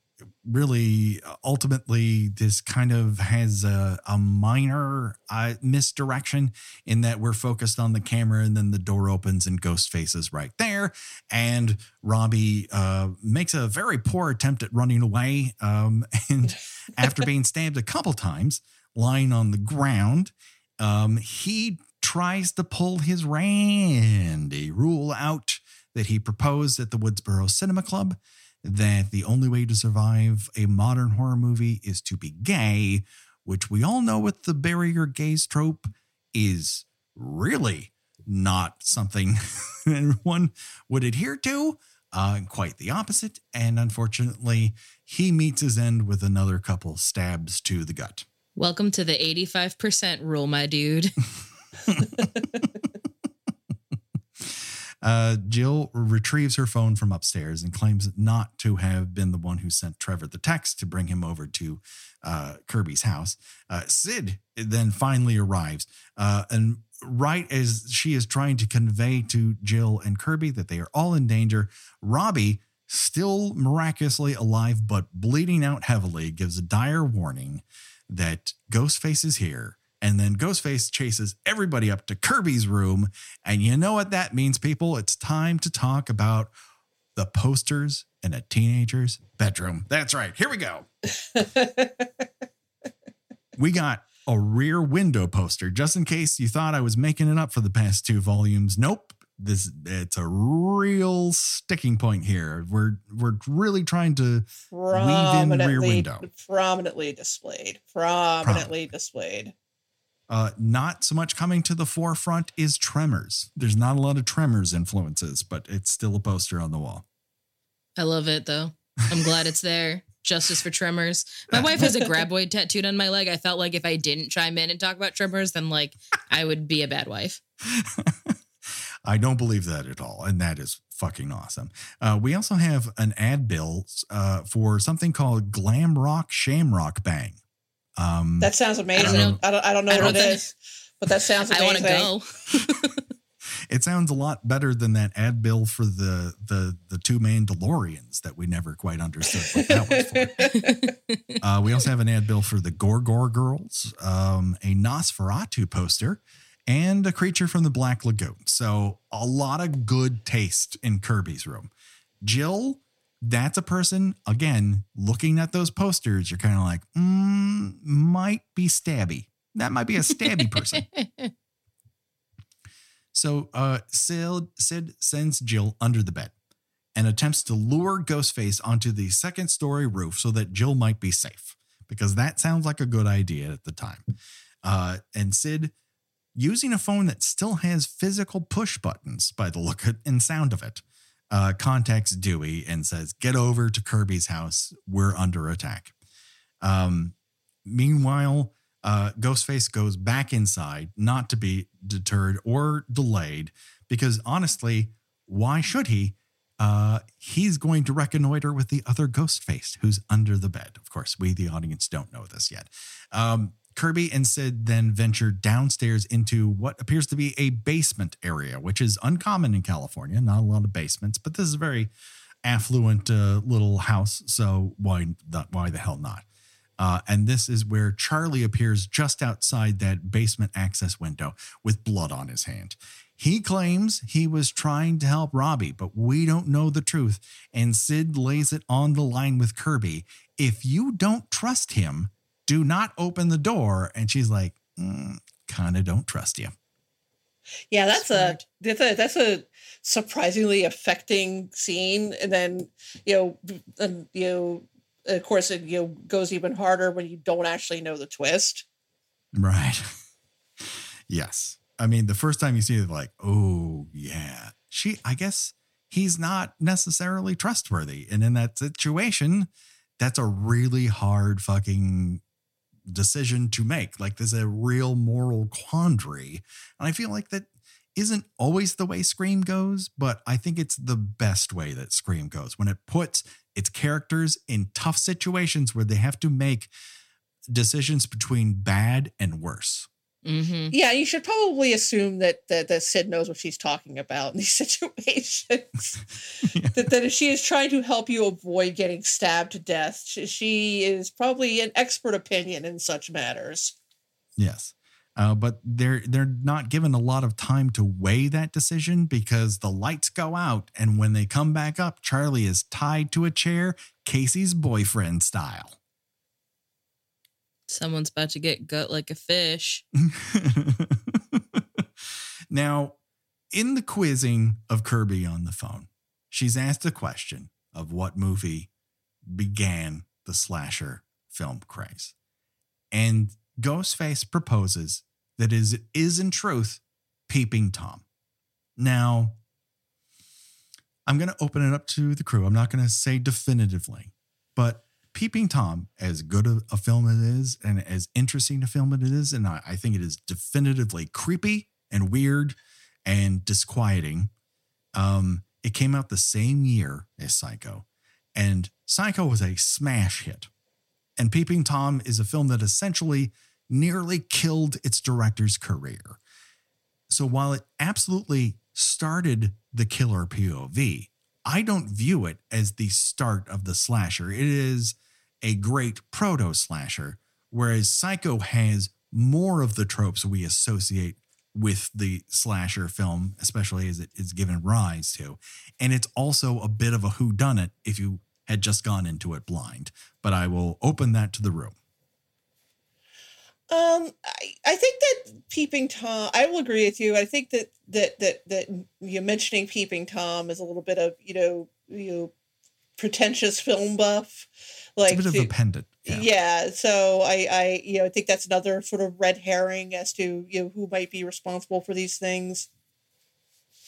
really ultimately this kind of has a, a minor uh, misdirection in that we're focused on the camera and then the door opens and ghost faces right there. And robbie uh, makes a very poor attempt at running away um, and after being stabbed a couple times lying on the ground um, he tries to pull his randy rule out that he proposed at the woodsboro cinema club that the only way to survive a modern horror movie is to be gay, which we all know with the bury your gays trope is really not something anyone would adhere to. Uh, quite the opposite. And unfortunately, he meets his end with another couple stabs to the gut. Welcome to the 85% rule, my dude. Uh, Jill retrieves her phone from upstairs and claims not to have been the one who sent Trevor the text to bring him over to uh, Kirby's house. Uh, Sid then finally arrives. Uh, and right as she is trying to convey to Jill and Kirby that they are all in danger, Robbie, still miraculously alive but bleeding out heavily, gives a dire warning that Ghostface is here and then Ghostface chases everybody up to Kirby's room. And you know what that means, people? It's time to talk about the posters in a teenager's bedroom. That's right. Here we go. we got a rear window poster, just in case you thought I was making it up for the past two volumes. Nope. This it's a real sticking point here. We're we're really trying to weave in rear window. Prominently displayed. Prominently Prom- displayed. Uh, not so much coming to the forefront is Tremors. There's not a lot of Tremors influences, but it's still a poster on the wall. I love it though. I'm glad it's there. Justice for Tremors. My wife has a graboid tattooed on my leg. I felt like if I didn't chime in and talk about Tremors, then like I would be a bad wife. I don't believe that at all, and that is fucking awesome. Uh, we also have an ad bill uh, for something called Glam Rock Shamrock Bang. Um, that sounds amazing. I don't, I don't, I don't know I don't what it is, but that sounds amazing. I want to go. it sounds a lot better than that ad bill for the the the two Mandalorians that we never quite understood what that was for. uh, we also have an ad bill for the Gorgor Girls, um, a Nosferatu poster, and a creature from the Black Lagoon. So a lot of good taste in Kirby's room. Jill, that's a person, again, looking at those posters, you're kind of like, mm, might be stabby. That might be a stabby person. So uh, Sid, Sid sends Jill under the bed and attempts to lure Ghostface onto the second story roof so that Jill might be safe, because that sounds like a good idea at the time. Uh, and Sid, using a phone that still has physical push buttons by the look and sound of it, uh, contacts Dewey and says, Get over to Kirby's house. We're under attack. Um, meanwhile, uh, Ghostface goes back inside, not to be deterred or delayed, because honestly, why should he? Uh, he's going to reconnoiter with the other Ghostface who's under the bed. Of course, we, the audience, don't know this yet. Um, Kirby and Sid then venture downstairs into what appears to be a basement area, which is uncommon in California. Not a lot of basements, but this is a very affluent uh, little house. So why, the, why the hell not? Uh, and this is where Charlie appears just outside that basement access window with blood on his hand. He claims he was trying to help Robbie, but we don't know the truth. And Sid lays it on the line with Kirby. If you don't trust him, do not open the door. And she's like, mm, kind of don't trust you. Yeah, that's Smart. a that's a that's a surprisingly affecting scene. And then you know, and you know, of course, it you know goes even harder when you don't actually know the twist. Right. yes. I mean, the first time you see it, like, oh yeah, she. I guess he's not necessarily trustworthy, and in that situation, that's a really hard fucking decision to make. Like there's a real moral quandary. And I feel like that isn't always the way Scream goes, but I think it's the best way that Scream goes when it puts its characters in tough situations where they have to make decisions between bad and worse. Mm-hmm. Yeah, you should probably assume that, that that Sid knows what she's talking about in these situations. yeah. that, that if she is trying to help you avoid getting stabbed to death, she, she is probably an expert opinion in such matters. Yes. Uh, but they're they're not given a lot of time to weigh that decision because the lights go out, and when they come back up, Charlie is tied to a chair, Casey's boyfriend style. Someone's about to get gut like a fish. now, in the quizzing of Kirby on the phone, she's asked a question of what movie began the slasher film craze. And Ghostface proposes that is is in truth Peeping Tom. Now, I'm going to open it up to the crew. I'm not going to say definitively, but Peeping Tom, as good a, film it is and as interesting a film it is, and I, I think it is definitively creepy and weird and disquieting. Um, it came out the same year as Psycho, and Psycho was a smash hit. And Peeping Tom is a film that essentially nearly killed its director's career. So while it absolutely started the killer POV, I don't view it as the start of the slasher. It is a great proto slasher, whereas Psycho has more of the tropes we associate with the slasher film, especially as it is given rise to. And it's also a bit of a whodunit if you had just gone into it blind. But I will open that to the room. Um, I, I think that Peeping Tom. I will agree with you. I think that that that that you mentioning Peeping Tom is a little bit of you know you know, pretentious film buff. Like it's a bit of a pendant. Yeah. yeah. So I I you know I think that's another sort of red herring as to you know who might be responsible for these things.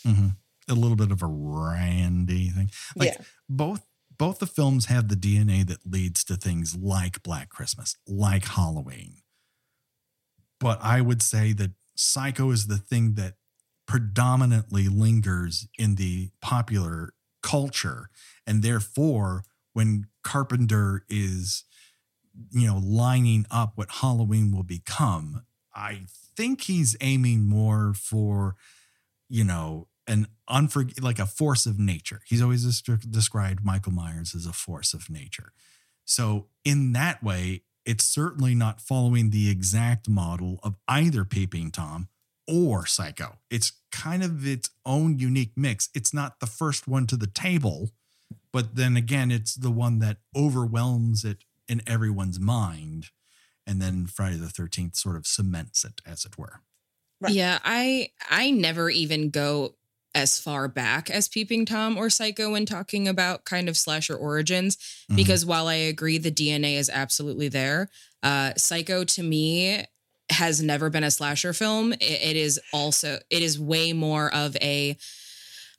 Mm-hmm. A little bit of a Randy thing. Like yeah. both both the films have the DNA that leads to things like Black Christmas, like Halloween but I would say that Psycho is the thing that predominantly lingers in the popular culture. And therefore, when Carpenter is, you know, lining up what Halloween will become, I think he's aiming more for, you know, an unfor like a force of nature. He's always described Michael Myers as a force of nature. So in that way, it's certainly not following the exact model of either Peeping Tom or Psycho. It's kind of its own unique mix. It's not the first one to the table, but then again, it's the one that overwhelms it in everyone's mind. And then Friday the 13th sort of cements it, as it were. Right. Yeah, I I never even go as far back as Peeping Tom or Psycho when talking about kind of slasher origins Mhm. because while I agree the DNA is absolutely there, uh Psycho to me has never been a slasher film. It, it is also it is way more of a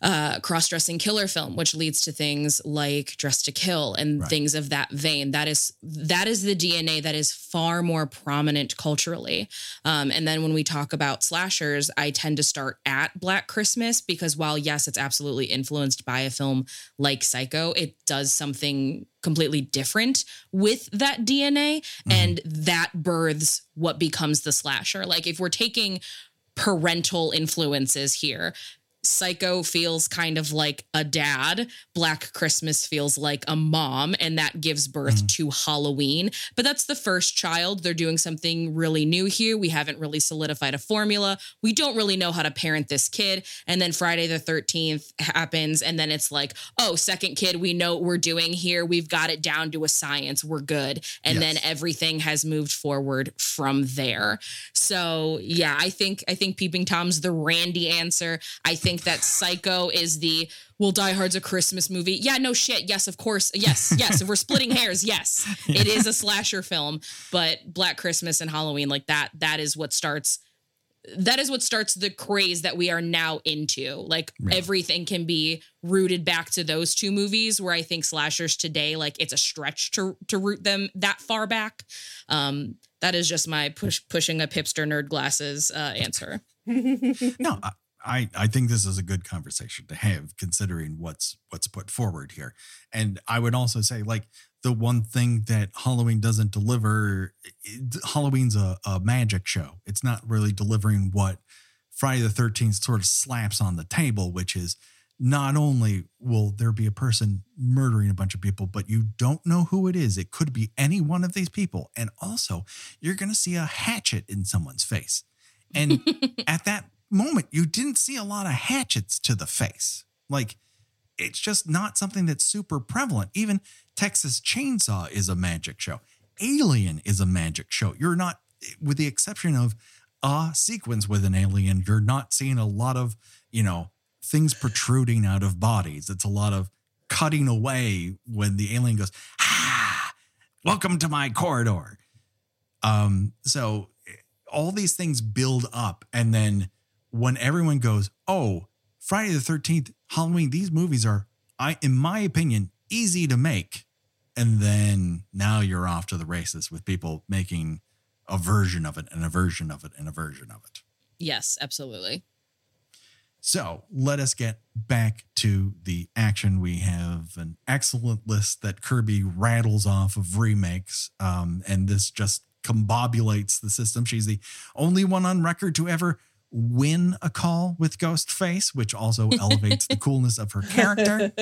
uh, cross-dressing killer film, which leads to things like Dressed to Kill and Right. things of that vein. That is that is the DNA that is far more prominent culturally. Um, and then when we talk about slashers, I tend to start at Black Christmas because while yes, it's absolutely influenced by a film like Psycho, it does something completely different with that DNA, and that births what becomes the slasher. Like if we're taking parental influences here. Psycho feels kind of like a dad. Black Christmas feels like a mom, and that gives birth mm. to Halloween. But that's the first child. They're doing something really new here. We haven't really solidified a formula. We don't really know how to parent this kid. And then Friday the 13th happens, and then it's like, oh, second kid, we know what we're doing here. We've got it down to a science. We're good. And then everything has moved forward from there. So yeah, I think I think Peeping Tom's the Randy answer. I think that Psycho is the well, Die Hard's a Christmas movie. Yeah, no shit. Yes, of course. Yes, yes. if we're splitting hairs, yes, it is a slasher film. But Black Christmas and Halloween, like that, that is what starts. That is what starts the craze that we are now into. Like Right. everything can be rooted back to those two movies. Where I think slashers today, like it's a stretch to to root them that far back. Um, that is just my push pushing a hipster nerd glasses uh, answer. no, I- I think this is a good conversation to have, considering what's what's put forward here. And I would also say, like, the one thing that Halloween doesn't deliver, it- Halloween's a, a magic show. It's not really delivering what Friday the Thirteenth sort of slaps on the table, which is not only will there be a person murdering a bunch of people, but you don't know who it is. It could be any one of these people, and also you're going to see a hatchet in someone's face. And at that moment, you didn't see a lot of hatchets to the face. Like, it's just not something that's super prevalent. Even Texas Chainsaw is a magic show. Alien is a magic show. You're not, with the exception of a sequence with an alien, you're not seeing a lot of, you know, things protruding out of bodies. It's a lot of cutting away when the alien goes, ah, welcome to my corridor. Um, so all these things build up and then when everyone goes oh friday the 13th halloween these movies are i in my opinion easy to make and then now you're off to the races with people making a version of it and a version of it and a version of it Yes, absolutely. so let us get back to the action. We have an excellent list that Kirby rattles off of remakes, um, and this just combobulates the system. She's the only one on record to ever win a call with Ghostface, which also elevates the coolness of her character.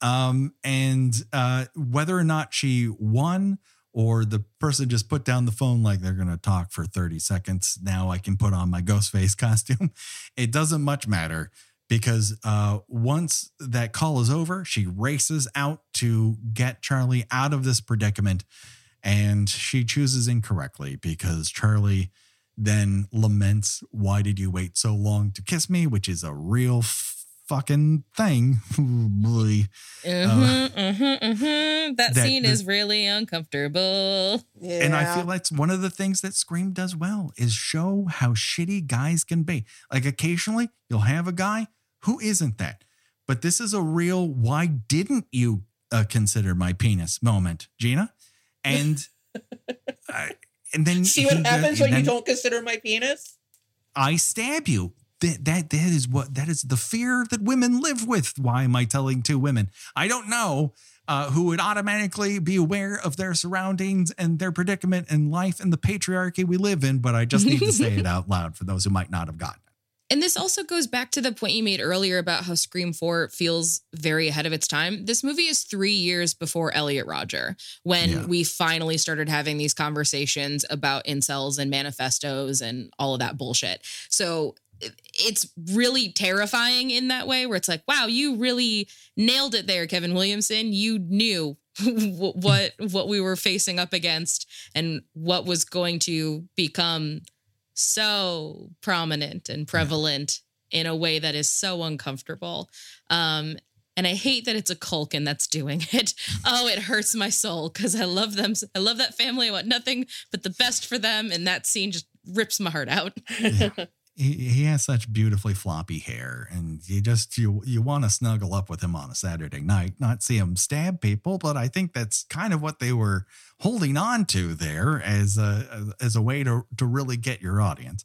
Um, and uh, whether or not she won or the person just put down the phone like they're going to talk for 30 seconds, now I can put on my Ghostface costume. It doesn't much matter because uh, once that call is over, she races out to get Charlie out of this predicament. And she chooses incorrectly because Charlie then laments, Why did you wait so long to kiss me? Which is a real f- fucking thing. Mm-hmm, mm-hmm, mm-hmm. That, that- scene is really uncomfortable. yeah. And I feel that's one of the things that Scream does well is show how shitty guys can be. Like occasionally you'll have a guy who isn't that. But this is a real why didn't you uh, consider my penis moment, Gina? And I and then See what happens when you don't consider my penis? I stab you. That, that that is what that is the fear that women live with. Why am I telling two women? I don't know uh, who would automatically be aware of their surroundings and their predicament in life and the patriarchy we live in, but I just need to say it out loud for those who might not have gotten. And this also goes back to the point you made earlier about how Scream 4 feels very ahead of its time. This movie is three years before Elliot Rodger, when Yeah. we finally started having these conversations about incels and manifestos and all of that bullshit. So it's really terrifying in that way, where it's like, wow, you really nailed it there, Kevin Williamson. You knew what what we were facing up against and what was going to become so prominent and prevalent in a way that is so uncomfortable. Um, and I hate that it's a Culkin that's doing it. Oh, it hurts my soul because I love them. I love that family. I want nothing but the best for them. And that scene just rips my heart out. he, he has such beautifully floppy hair and you just you you want to snuggle up with him on a saturday night not see him stab people but i think that's kind of what they were holding on to there as a as a way to to really get your audience.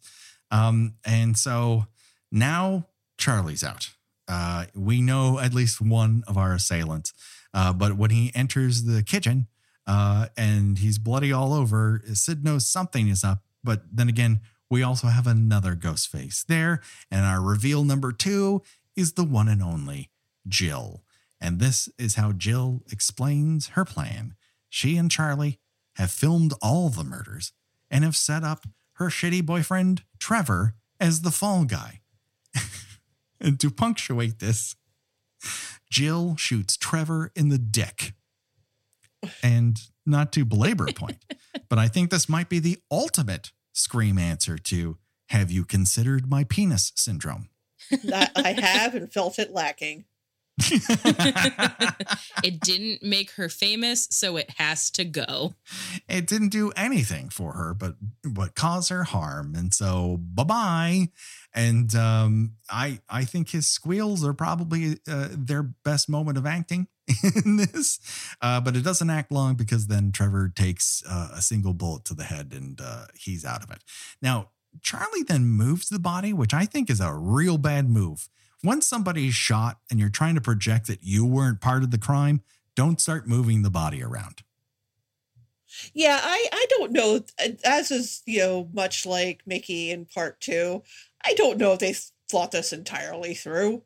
Um and so now charlie's out. Uh we know at least one of our assailants uh but when he enters the kitchen uh and he's bloody all over sid knows something is up but then again we also have another ghost face there. And our reveal number two is the one and only Jill. And this is how Jill explains her plan. She and Charlie have filmed all the murders and have set up her shitty boyfriend, Trevor, as the fall guy. and to punctuate this, Jill shoots Trevor in the dick. And not to belabor a point, but I think this might be the ultimate scream answer to Have you considered my penis syndrome? I, I have and felt it lacking. it didn't make her famous, so it has to go. it didn't do anything for her but but cause her harm and so bye-bye and um i i think his squeals are probably uh, their best moment of acting in this uh but it doesn't act long because then trevor takes uh, a single bullet to the head and uh he's out of it now charlie then moves the body which i think is a real bad move once somebody's shot and you're trying to project that you weren't part of the crime don't start moving the body around Yeah, I I don't know. As is you know much like Mickey in part two. I don't know if they thought this entirely through.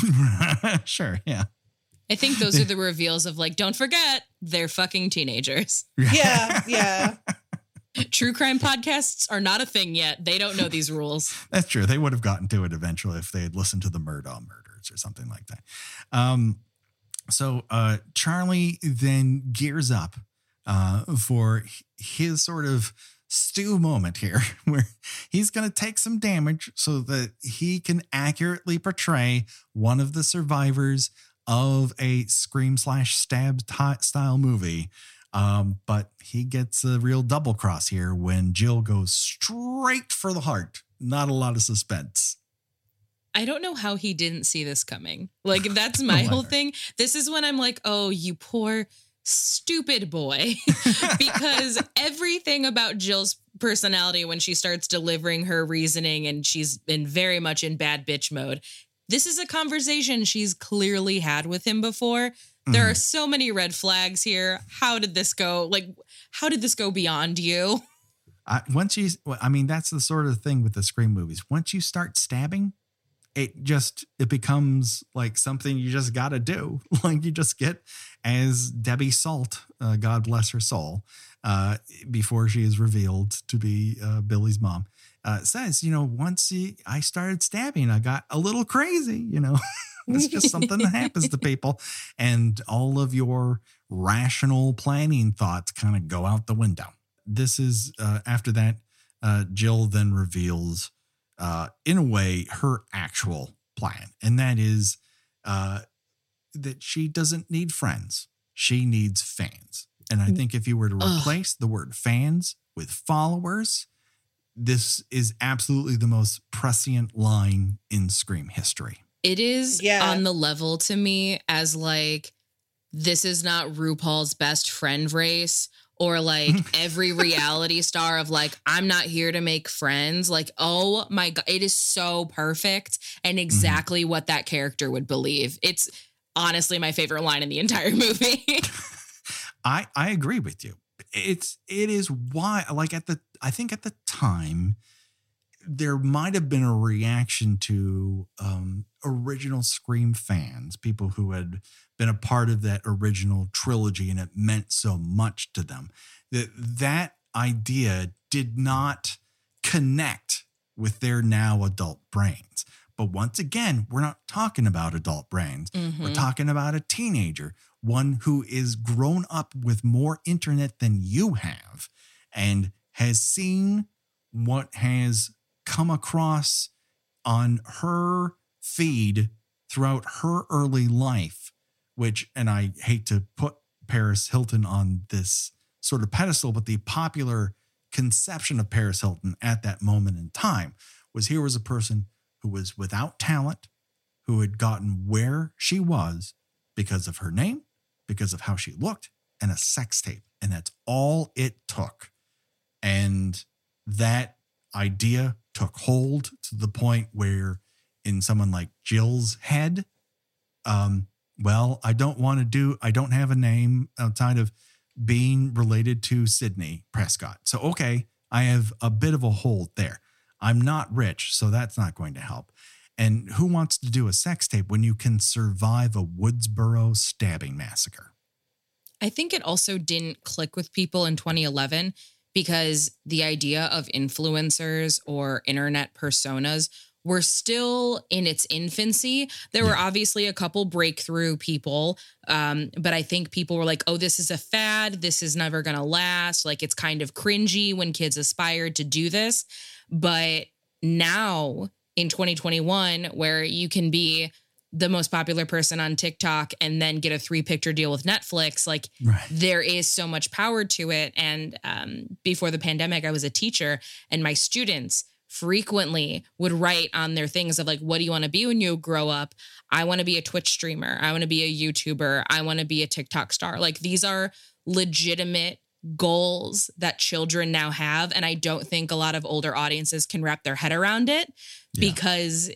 sure, yeah. I think those are the reveals of like, don't forget, they're fucking teenagers. Yeah, yeah. True crime podcasts are not a thing yet. They don't know these rules. That's true. They would have gotten to it eventually if they had listened to the Murdaugh murders or something like that. Um, so uh, Charlie then gears up uh, for his sort of Stu moment here, where he's going to take some damage so that he can accurately portray one of the survivors of a scream slash stab style movie. Um, but he gets a real double cross here when Jill goes straight for the heart. Not a lot of suspense. I don't know how he didn't see this coming. Like, that's my whole thing. This is when I'm like, oh, you poor, stupid boy. because everything about Jill's personality when she starts delivering her reasoning and she's been very much in bad bitch mode. This is a conversation she's clearly had with him before. There are so many red flags here. How did this go? Like, how did this go beyond you? I, once you, I mean, that's the sort of thing with the Scream movies. Once you start stabbing, it just it becomes like something you just got to do. Like you just get as Debbie Salt, uh, God bless her soul, uh, before she is revealed to be uh, Billy's mom, uh, says, you know, once he, I started stabbing, I got a little crazy. You know, it's just something that happens to people, and all of your rational planning thoughts kind of go out the window this is uh, after that uh, jill then reveals uh, in a way her actual plan and that is uh, that she doesn't need friends she needs fans and i think if you were to Ugh. replace the word fans with followers this is absolutely the most prescient line in scream history It is Yeah. on the level to me as like this is not RuPaul's best friend race or like every reality star of like I'm not here to make friends. Like oh my god, it is so perfect and mm-hmm. exactly what that character would believe. It's honestly my favorite line in the entire movie. I I agree with you. It's it is why like at the I think at the time there might have been a reaction to um, original Scream fans, people who had been a part of that original trilogy and it meant so much to them. That that idea did not connect with their now adult brains. But once again, we're not talking about adult brains. Mm-hmm. We're talking about a teenager, one who is grown up with more internet than you have and has seen what has come across on her feed throughout her early life, which, and I hate to put Paris Hilton on this sort of pedestal, but the popular conception of Paris Hilton at that moment in time was here was a person who was without talent, who had gotten where she was because of her name, because of how she looked, and a sex tape. And that's all it took. And that idea took hold to the point where, in someone like Jill's head, um, well, I don't want to do, I don't have a name outside of being related to Sidney Prescott. So, okay, I have a bit of a hold there. I'm not rich, so that's not going to help. And who wants to do a sex tape when you can survive a Woodsboro stabbing massacre? I think it also didn't click with people in 2011 because the idea of influencers or internet personas were still in its infancy. There were obviously a couple breakthrough people, um, but I think people were like, oh, this is a fad. This is never going to last. Like, it's kind of cringy when kids aspired to do this. But now in 2021, where you can be the most popular person on TikTok and then get a three picture deal with Netflix, like, Right. there is so much power to it. And um, before the pandemic, I was a teacher, and my students frequently would write on their things of like, what do you want to be when you grow up? I want to be a Twitch streamer. I want to be a YouTuber. I want to be a TikTok star. Like, these are legitimate goals that children now have. And I don't think a lot of older audiences can wrap their head around it Yeah. because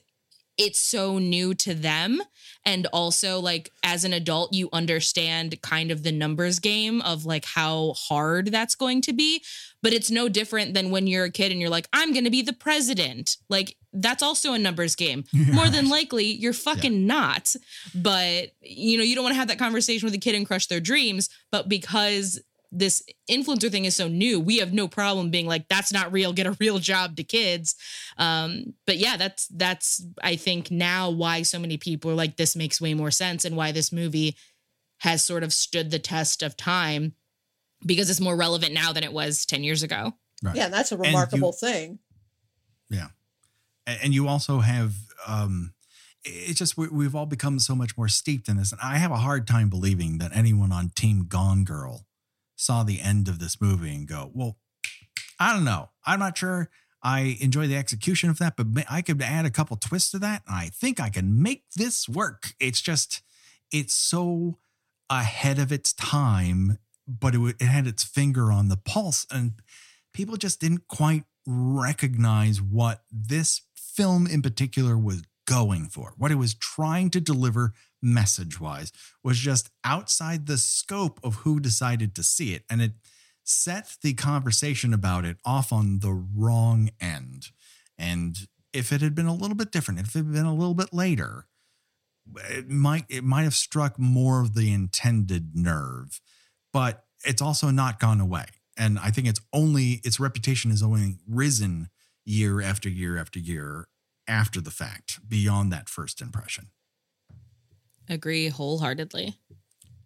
it's so new to them. And also like as an adult you understand kind of the numbers game of like how hard that's going to be. But it's no different than when you're a kid and you're like i'm going to be the president. Like that's also a numbers game. More than likely you're fucking not. But you know you don't want to have that conversation with a kid and crush their dreams. But because this influencer thing is so new we have no problem being like that's not real get a real job to kids um but yeah that's that's i think now why so many people are like this makes way more sense and why this movie has sort of stood the test of time because it's more relevant now than it was 10 years ago Right. Yeah, that's a you- remarkable thing. Yeah. And you also have, um, it's just, we, we've all become so much more steeped in this. And I have a hard time believing that anyone on Team Gone Girl saw the end of this movie and go, well, I don't know. I'm not sure I enjoy the execution of that, but I could add a couple twists to that. I think I can make this work. It's just, it's so ahead of its time, but it, it had its finger on the pulse. And people just didn't quite recognize what this film in particular was going for, what it was trying to deliver message wise, was just outside the scope of who decided to see it. And it set the conversation about it off on the wrong end. And if it had been a little bit different, if it had been a little bit later, it might it might have struck more of the intended nerve but it's also not gone away and i think it's only its reputation has only risen year after year after year after the fact beyond that first impression agree wholeheartedly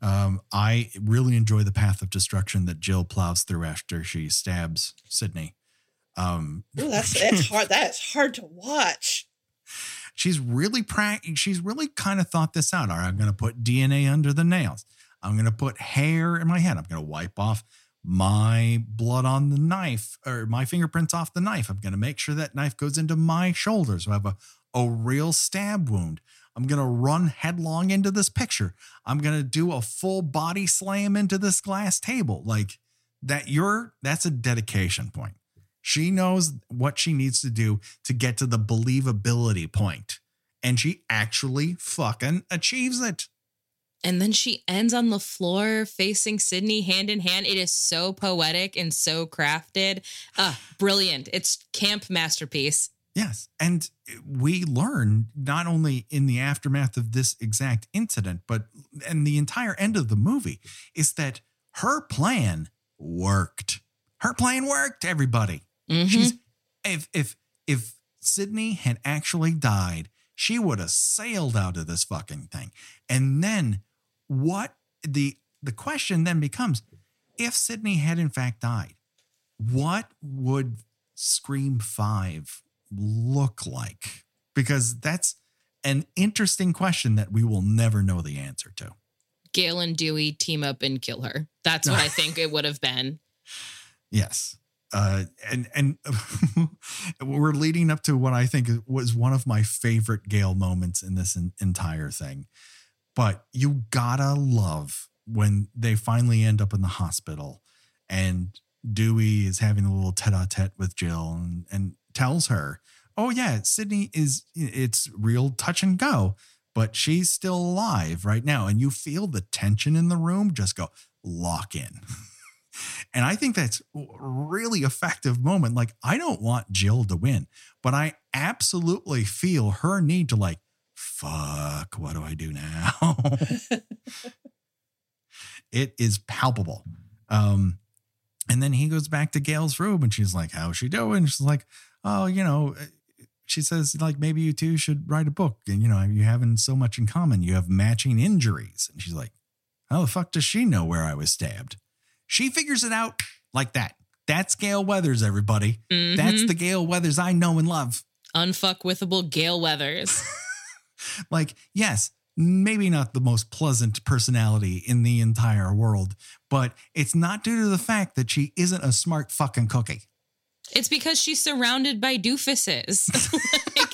um, i really enjoy the path of destruction that jill plows through after she stabs sidney um, Ooh, that's that's hard. That's hard to watch. she's really pra- she's really kind of thought this out. All right, I'm going to put DNA under the nails. I'm going to put hair in my head. I'm going to wipe off my blood on the knife or my fingerprints off the knife. I'm going to make sure that knife goes into my shoulder so I have a, a real stab wound. I'm going to run headlong into this picture. I'm going to do a full body slam into this glass table. Like that you're that's a dedication point. She knows what she needs to do to get to the believability point, and she actually fucking achieves it. And then she ends on the floor facing Sidney hand in hand. It is so poetic and so crafted. Uh, brilliant. It's camp masterpiece. Yes. And we learn not only in the aftermath of this exact incident, but and the entire end of the movie is that her plan worked. Her plan worked, everybody. Mhm. She's if if if Sidney had actually died, she would have sailed out of this fucking thing. And then what the the question then becomes if Sidney had in fact died, what would Scream 5 look like? Because that's an interesting question that we will never know the answer to. Gale and Dewey team up and kill her. That's what I think it would have been. Yes. Uh, and and we're leading up to what I think was one of my favorite Gale moments in this en- entire thing. But you gotta love when they finally end up in the hospital and Dewey is having a little tete-a-tete with Jill and, and tells her, "Oh yeah, Sidney is it's real touch and go, but she's still alive right now." And you feel the tension in the room just go lock in. And I think that's really effective moment. Like, I don't want Jill to win, but I absolutely feel her need to like, fuck, what do I do now? it is palpable. Um, and then he goes back to Gale's room and she's like, How's she doing? She's like, Oh, you know, she says, like, maybe you two should write a book. And, you know, you having so much in common. You have matching injuries. And she's like, How the fuck does she know where I was stabbed? She figures it out like that. That's Gale Weathers, everybody. That's Mhm. the Gale Weathers I know and love. unfuckwithable Gale Weathers. Like, yes, maybe not the most pleasant personality in the entire world, but it's not due to the fact that she isn't a smart fucking cookie. It's because she's surrounded by doofuses. like,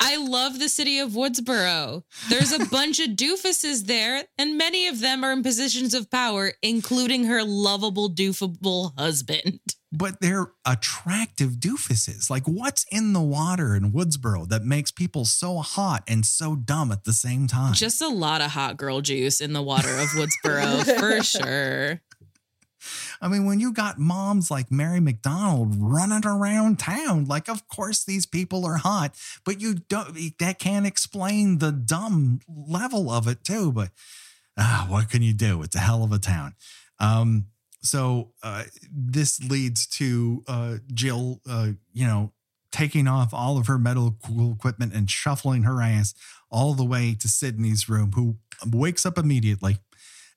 I love the city of Woodsboro. There's a bunch of doofuses there, and many of them are in positions of power, including her lovable, doofable husband. But they're attractive doofuses. Like, what's in the water in Woodsboro that makes people so hot and so dumb at the same time? Just a lot of hot girl juice in the water of Woodsboro, for sure. I mean, when you got moms like Mary McDonnell running around town, like, of course these people are hot, but you don't, that can't explain the dumb level of it, too. But ah, what can you do? It's a hell of a town. Um, so uh, this leads to uh, Jill, uh, you know, taking off all of her medical equipment and shuffling her ass all the way to Sidney's room, who wakes up immediately.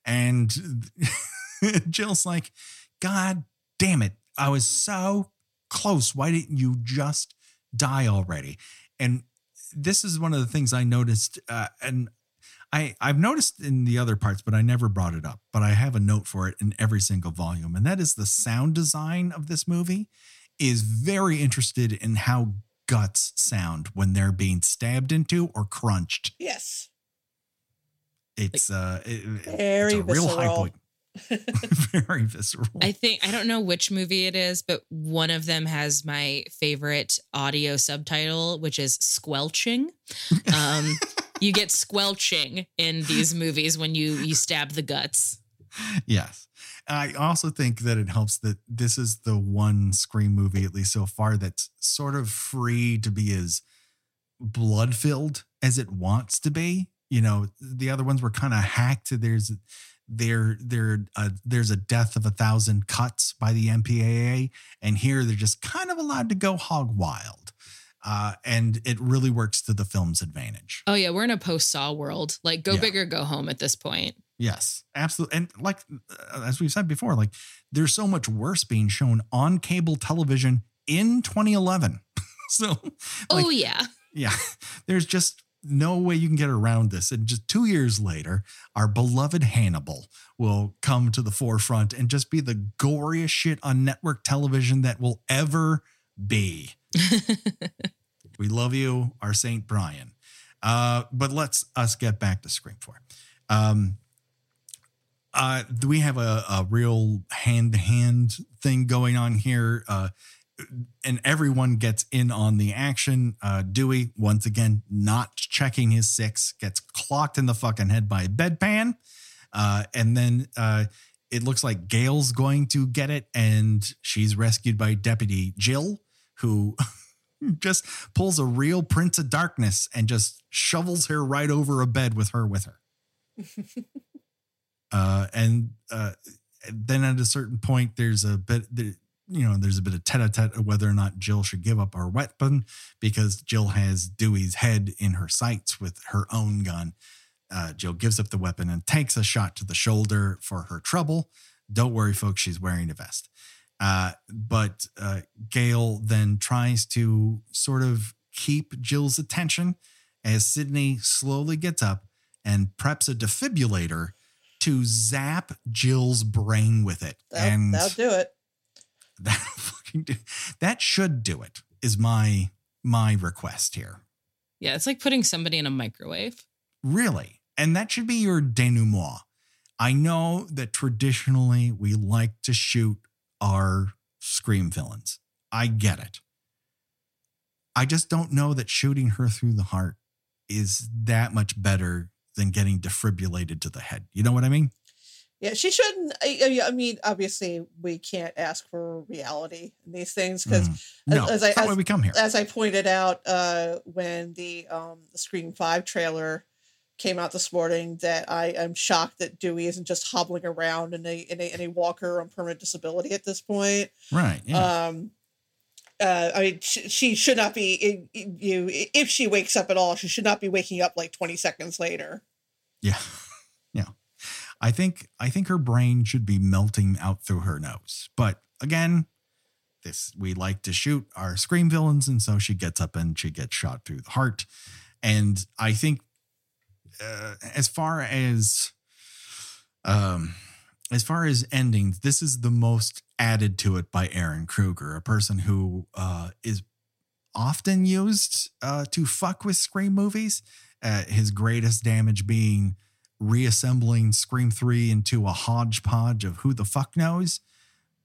And Jill's like, God damn it. I was so close. Why didn't you just die already? And this is one of the things I noticed. Uh, and I, I've noticed in the other parts, but I never brought it up. But I have a note for it in every single volume. And that is the sound design of this movie is very interested in how guts sound when they're being stabbed into or crunched. Yes. It's uh it- Very it's a real high point. very visceral. I think I don't know which movie it is, but one of them has my favorite audio subtitle, which is squelching. Um, you get squelching in these movies when you you stab the guts. yes. I also think that it helps that this is the one Scream movie, at least so far, that's sort of free to be as blood filled as it wants to be. You know, the other ones were kind of hacked. There's there there uh, there's a death of a thousand cuts by the MPAA, and here they're just kind of allowed to go hog wild, uh, and it really works to the film's advantage. Oh yeah, we're in a post Saw world. Like go Yeah. big or go home at this point. Yes, absolutely. And like uh, as we've said before, like there's so much worse being shown on cable television in 2011. so like, oh yeah. yeah, there's just no way you can get around this. And just two years later, our beloved Hannibal will come to the forefront and just be the goriest shit on network television that will ever be. We love you, our Saint Bryan. Uh, but let's us get back to Scream 4. Um, uh, do we have a, a real hand to hand thing going on here. Uh, and everyone gets in on the action. Uh, Dewey, once again, not checking his six, gets clocked in the fucking head by a bedpan. Uh, and then uh, it looks like Gale's going to get it, and she's rescued by Deputy Jill, who just pulls a real Prince of Darkness and just shovels her right over a bed with her with her. uh, and uh, then at a certain point, there's a bit, there, you know, there's a bit of tete-a-tete of whether or not Jill should give up her weapon because Jill has Dewey's head in her sights with her own gun. Uh, Jill gives up the weapon and takes a shot to the shoulder for her trouble. Don't worry, folks, she's wearing a vest. Uh, but uh, Gale then tries to sort of keep Jill's attention as Sidney slowly gets up and preps a defibrillator to zap Jill's brain with it. That'll, and that'll do it. That fucking do, that should do it. Is my my request here. Yeah, it's like putting somebody in a microwave. Really, and that should be your denouement. I know that traditionally we like to shoot our scream villains. I get it. I just don't know that shooting her through the heart is that much better than getting defibrillated to the head. You know what I mean? Yeah, she shouldn't. I, I mean, obviously, we can't ask for reality in these things because, Mm. No, as, that's I, as, we come here. as I pointed out uh, when the um, the Scream Five trailer came out this morning, that I am shocked that Dewey isn't just hobbling around in a in a, in a walker on permanent disability at this point. Right. Yeah. Um, uh, I mean, she, she should not be. You, if she wakes up at all, she should not be waking up like twenty seconds later. Yeah. I think I think her brain should be melting out through her nose. But again, this we like to shoot our scream villains and so she gets up and she gets shot through the heart. And I think uh, as far as um as far as endings, this is the most added to it by Ehren Kruger, a person who uh is often used uh to fuck with scream movies. Uh, his greatest damage being reassembling Scream 3 into a hodgepodge of who the fuck knows.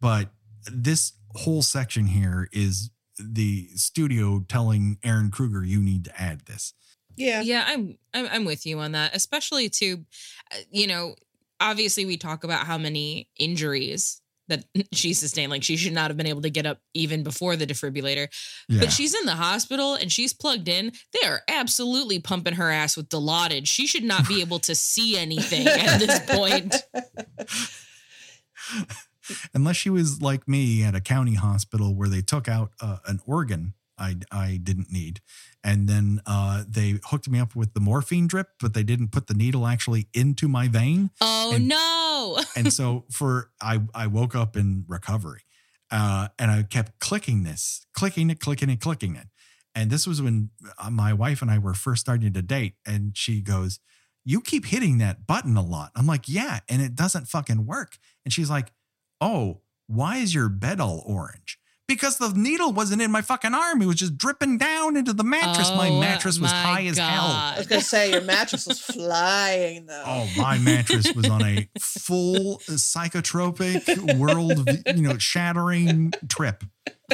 But this whole section here is the studio telling Ehren Kruger, you need to add this. Yeah, Yeah, I'm, I'm I'm with you on that, especially to, uh, you know, obviously we talk about how many injuries that she sustained. Like she should not have been able to get up even before the defibrillator. Yeah. But she's in the hospital and she's plugged in. They are absolutely pumping her ass with Dilaudid. She should not be able to see anything at this point. Unless she was like me at a county hospital where they took out uh, an organ I, I didn't need. And then uh, they hooked me up with the morphine drip, but they didn't put the needle actually into my vein. Oh And- no. and so for I I woke up in recovery, uh, and I kept clicking this, clicking it, clicking it, clicking it, and this was when uh, my wife and I were first starting to date, and she goes, "You keep hitting that button a lot." I'm like, "Yeah," and it doesn't fucking work, and she's like, "Oh, why is your bed all orange?" Because the needle wasn't in my fucking arm; it was just dripping down into the mattress. my Oh, mattress was my high as hell. I was gonna say your mattress was flying though. Oh, my mattress was on a full psychotropic, world, you know, shattering trip.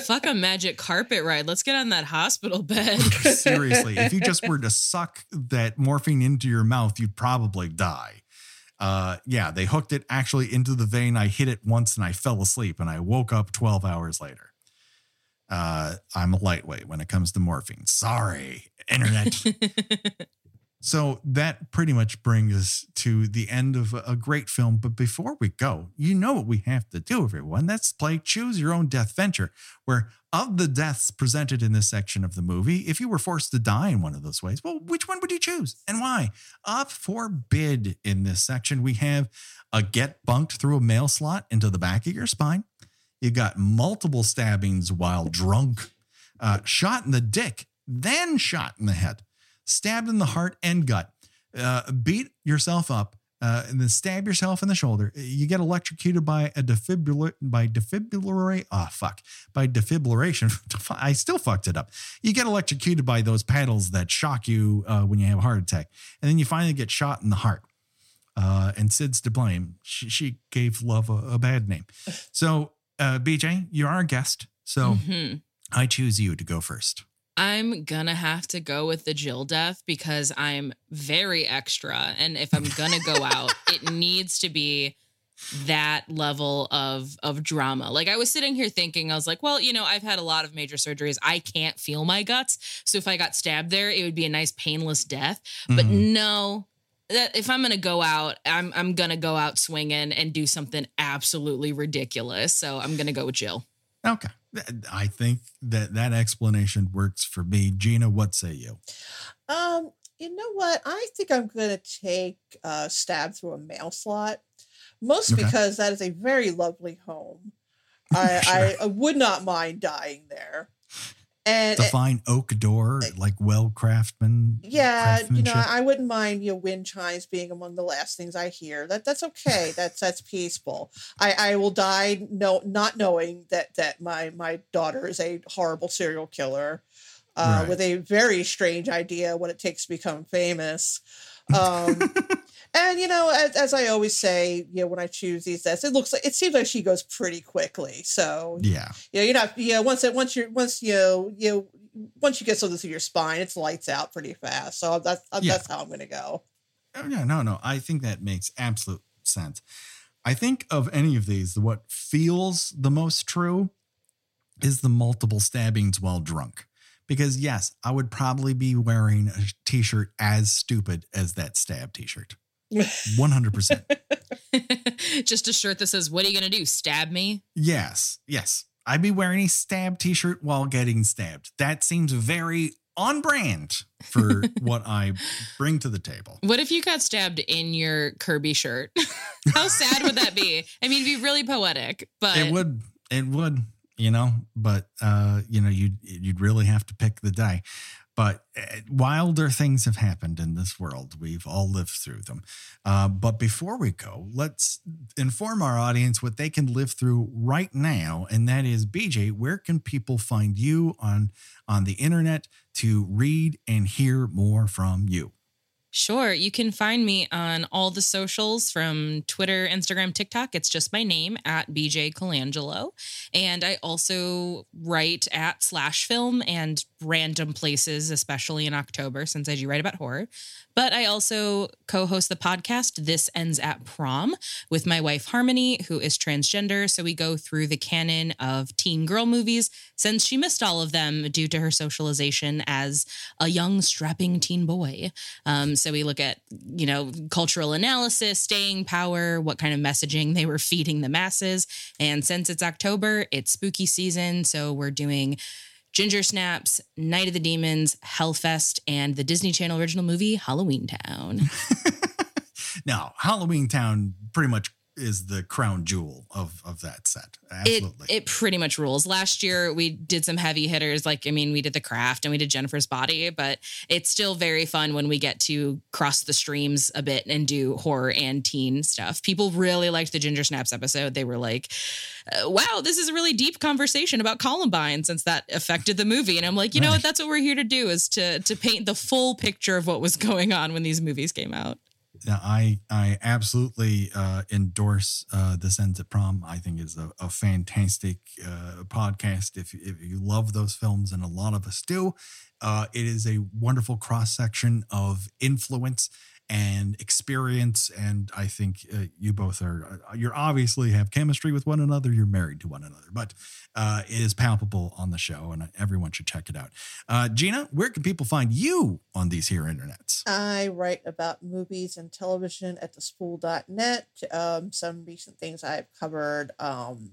Fuck a magic carpet ride. Let's get on that hospital bed. Seriously, if you just were to suck that morphine into your mouth, you'd probably die. Uh, yeah, they hooked it actually into the vein. I hit it once and I fell asleep, and I woke up 12 hours later. Uh, I'm a lightweight when it comes to morphine. Sorry, internet. So that pretty much brings us to the end of a- great film. But before we go, you know what we have to do, everyone. Let's play Choose Your Own Death Venture, where of the deaths presented in this section of the movie, if you were forced to die in one of those ways, well, which one would you choose and why? Up for bid in this section, we have a get bunked through a mail slot into the back of your spine. You got multiple stabbings while drunk, uh, shot in the dick, then shot in the head stabbed in the heart and gut, uh, beat yourself up, uh, and then stab yourself in the shoulder. You get electrocuted by a defibrillator by defibrillary. Ah, fuck. By defibrillation. I still fucked it up. You get electrocuted by those paddles that shock you uh, when you have a heart attack, and then you finally get shot in the heart. Uh, and Sid's to blame. She, she gave love a, a bad name. So, uh, BJ, you're our guest. So Mhm. I choose you to go first. I'm gonna have to go with the Jill death because I'm very extra. And if I'm gonna go out, it needs to be that level of of drama. Like I was sitting here thinking, I was like, well, you know, I've had a lot of major surgeries. I can't feel my guts. So if I got stabbed there, it would be a nice painless death. But Mhm. no, if I'm gonna go out, I'm I'm gonna go out swinging and do something absolutely ridiculous. So I'm gonna go with Jill. Okay. I think that that explanation works for me. Gena, what say you? Um, you know what? I think I'm gonna take uh stab through a mail slot. Most Okay. because that is a very lovely home. I, I, I would not mind dying there. And The fine oak door, like well craftsman. yeah, you know. I wouldn't mind you know, wind chimes being among the last things I hear. That that's okay. That's that's peaceful. I, I will die no not knowing that that my my daughter is a horrible serial killer, uh, Right. with a very strange idea what it takes to become famous. Um, and you know, as, as I always say, you know, when I choose these deaths, it looks like it seems like she goes pretty quickly. So yeah. you know, you're not, you know, once it, once you're, once you, know, you, once you get something through your spine, it's lights out pretty fast. So that's Yeah. that's how I'm gonna go. Oh, no, no, no. I think that makes absolute sense. I think of any of these, what feels the most true is the multiple stabbings while drunk. Because yes, I would probably be wearing a t-shirt as stupid as that stab t-shirt. 100%. Just a shirt that says, What are you gonna do? Stab me? yes. Yes. I'd be wearing a stab t-shirt while getting stabbed. That seems very on brand for what I bring to the table. What if you got stabbed in your Kirby shirt? How sad would that be? I mean, it'd be really poetic, but it would it would you know but uh you know you'd you'd really have to pick the day. But uh, wilder things have happened in this world. We've all lived through them. Uh, but before we go let's inform our audience what they can live through right now and that is bj where can people find you on on the internet to read and hear more from you Sure. You can find me on all the socials from Twitter, Instagram, TikTok. It's just my name at BJ Colangelo. And I also write at Slash Film and random places, especially in October, since I do write about horror. But I also co host the podcast This Ends at Prom with my wife Harmony, who is transgender. So we go through the canon of teen girl movies since she missed all of them due to her socialization as a young, strapping teen boy. Um, so we look at, you know, cultural analysis, staying power, what kind of messaging they were feeding the masses. And since it's October, it's spooky season. So we're doing Ginger Snaps, Night of the Demons, Hellfest, and the Disney Channel original movie Halloween Town. now halloween town pretty much is the crown jewel of of that set It, absolutely it pretty much rules. Last year we did some heavy hitters, like I mean, we did the craft and we did Jennifer's body, but it's still very fun when we get to cross the streams a bit and do horror and teen stuff. People really liked the Ginger Snaps episode. They were like, uh, "Wow, this is a really deep conversation about Columbine," since that affected the movie. And I'm like, you know Right. what? That's what we're here to do is to to paint the full picture of what was going on when these movies came out. Yeah, I I absolutely uh, endorse uh, this ends at prom. I think is a, a fantastic uh, podcast. If if you love those films, and a lot of us do, uh, it is a wonderful cross section of influence and experience. And I think uh, you both are uh, you're obviously have chemistry with one another. You're married to one another, but uh, it is palpable on the show, and everyone should check it out. Uh, Gena, where can people find you on these here internets? I write about movies and television at thespool.net. Um, some recent things I've covered. Um,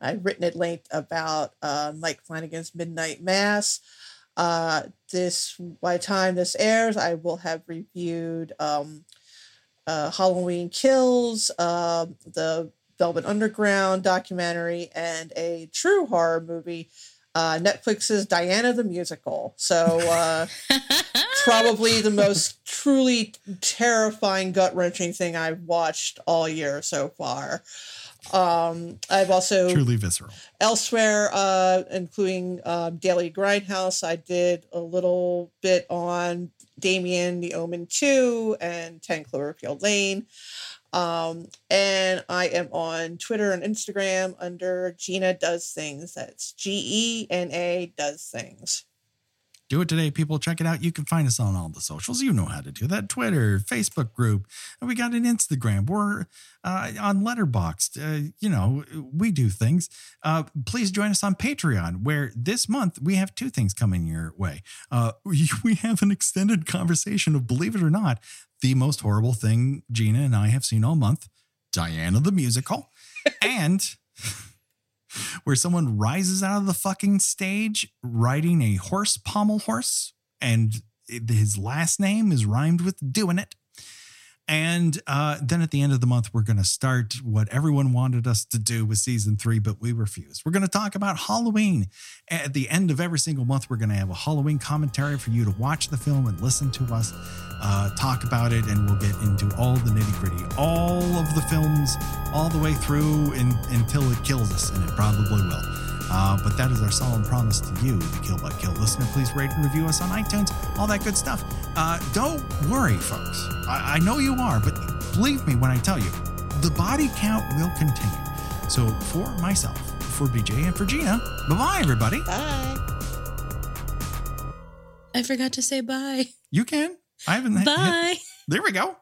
I've written at length about uh, Mike Flanagan's Midnight Mass. Uh, this by the time this airs, I will have reviewed um, uh, Halloween Kills, uh, the Velvet Underground documentary, and a true horror movie, uh, Netflix's Diana the Musical. So. Uh, probably the most truly terrifying, gut wrenching thing I've watched all year so far. Um, I've also Truly visceral. elsewhere, uh, including um, Daily Grindhouse, I did a little bit on Damien, The Omen 2, and 10 Cloverfield Lane. Um, and I am on Twitter and Instagram under Gena Does Things. That's G E N A Does Things. Do it today, people. Check it out. You can find us on all the socials. You know how to do that Twitter, Facebook group. And we got an Instagram. We're uh, on Letterboxd. Uh, you know, we do things. Uh, please join us on Patreon, where this month we have two things coming your way. Uh, we, we have an extended conversation of, believe it or not, the most horrible thing Gena and I have seen all month Diana the Musical. and where someone rises out of the fucking stage riding a horse pommel horse and his last name is rhymed with doing it. And uh, then at the end of the month, we're going to start what everyone wanted us to do with season three, but we refused. We're going to talk about Halloween. At the end of every single month, we're going to have a Halloween commentary for you to watch the film and listen to us uh, talk about it. And we'll get into all the nitty gritty, all of the films, all the way through in, until it kills us, and it probably will. Uh, but that is our solemn promise to you, the Kill by Kill listener. Please rate and review us on iTunes, all that good stuff. Uh, don't worry, folks. I, I know you are, but believe me when I tell you, the body count will continue. So for myself, for BJ, and for Gena, bye bye, everybody. Bye. I forgot to say bye. You can. I haven't. Bye. There we go.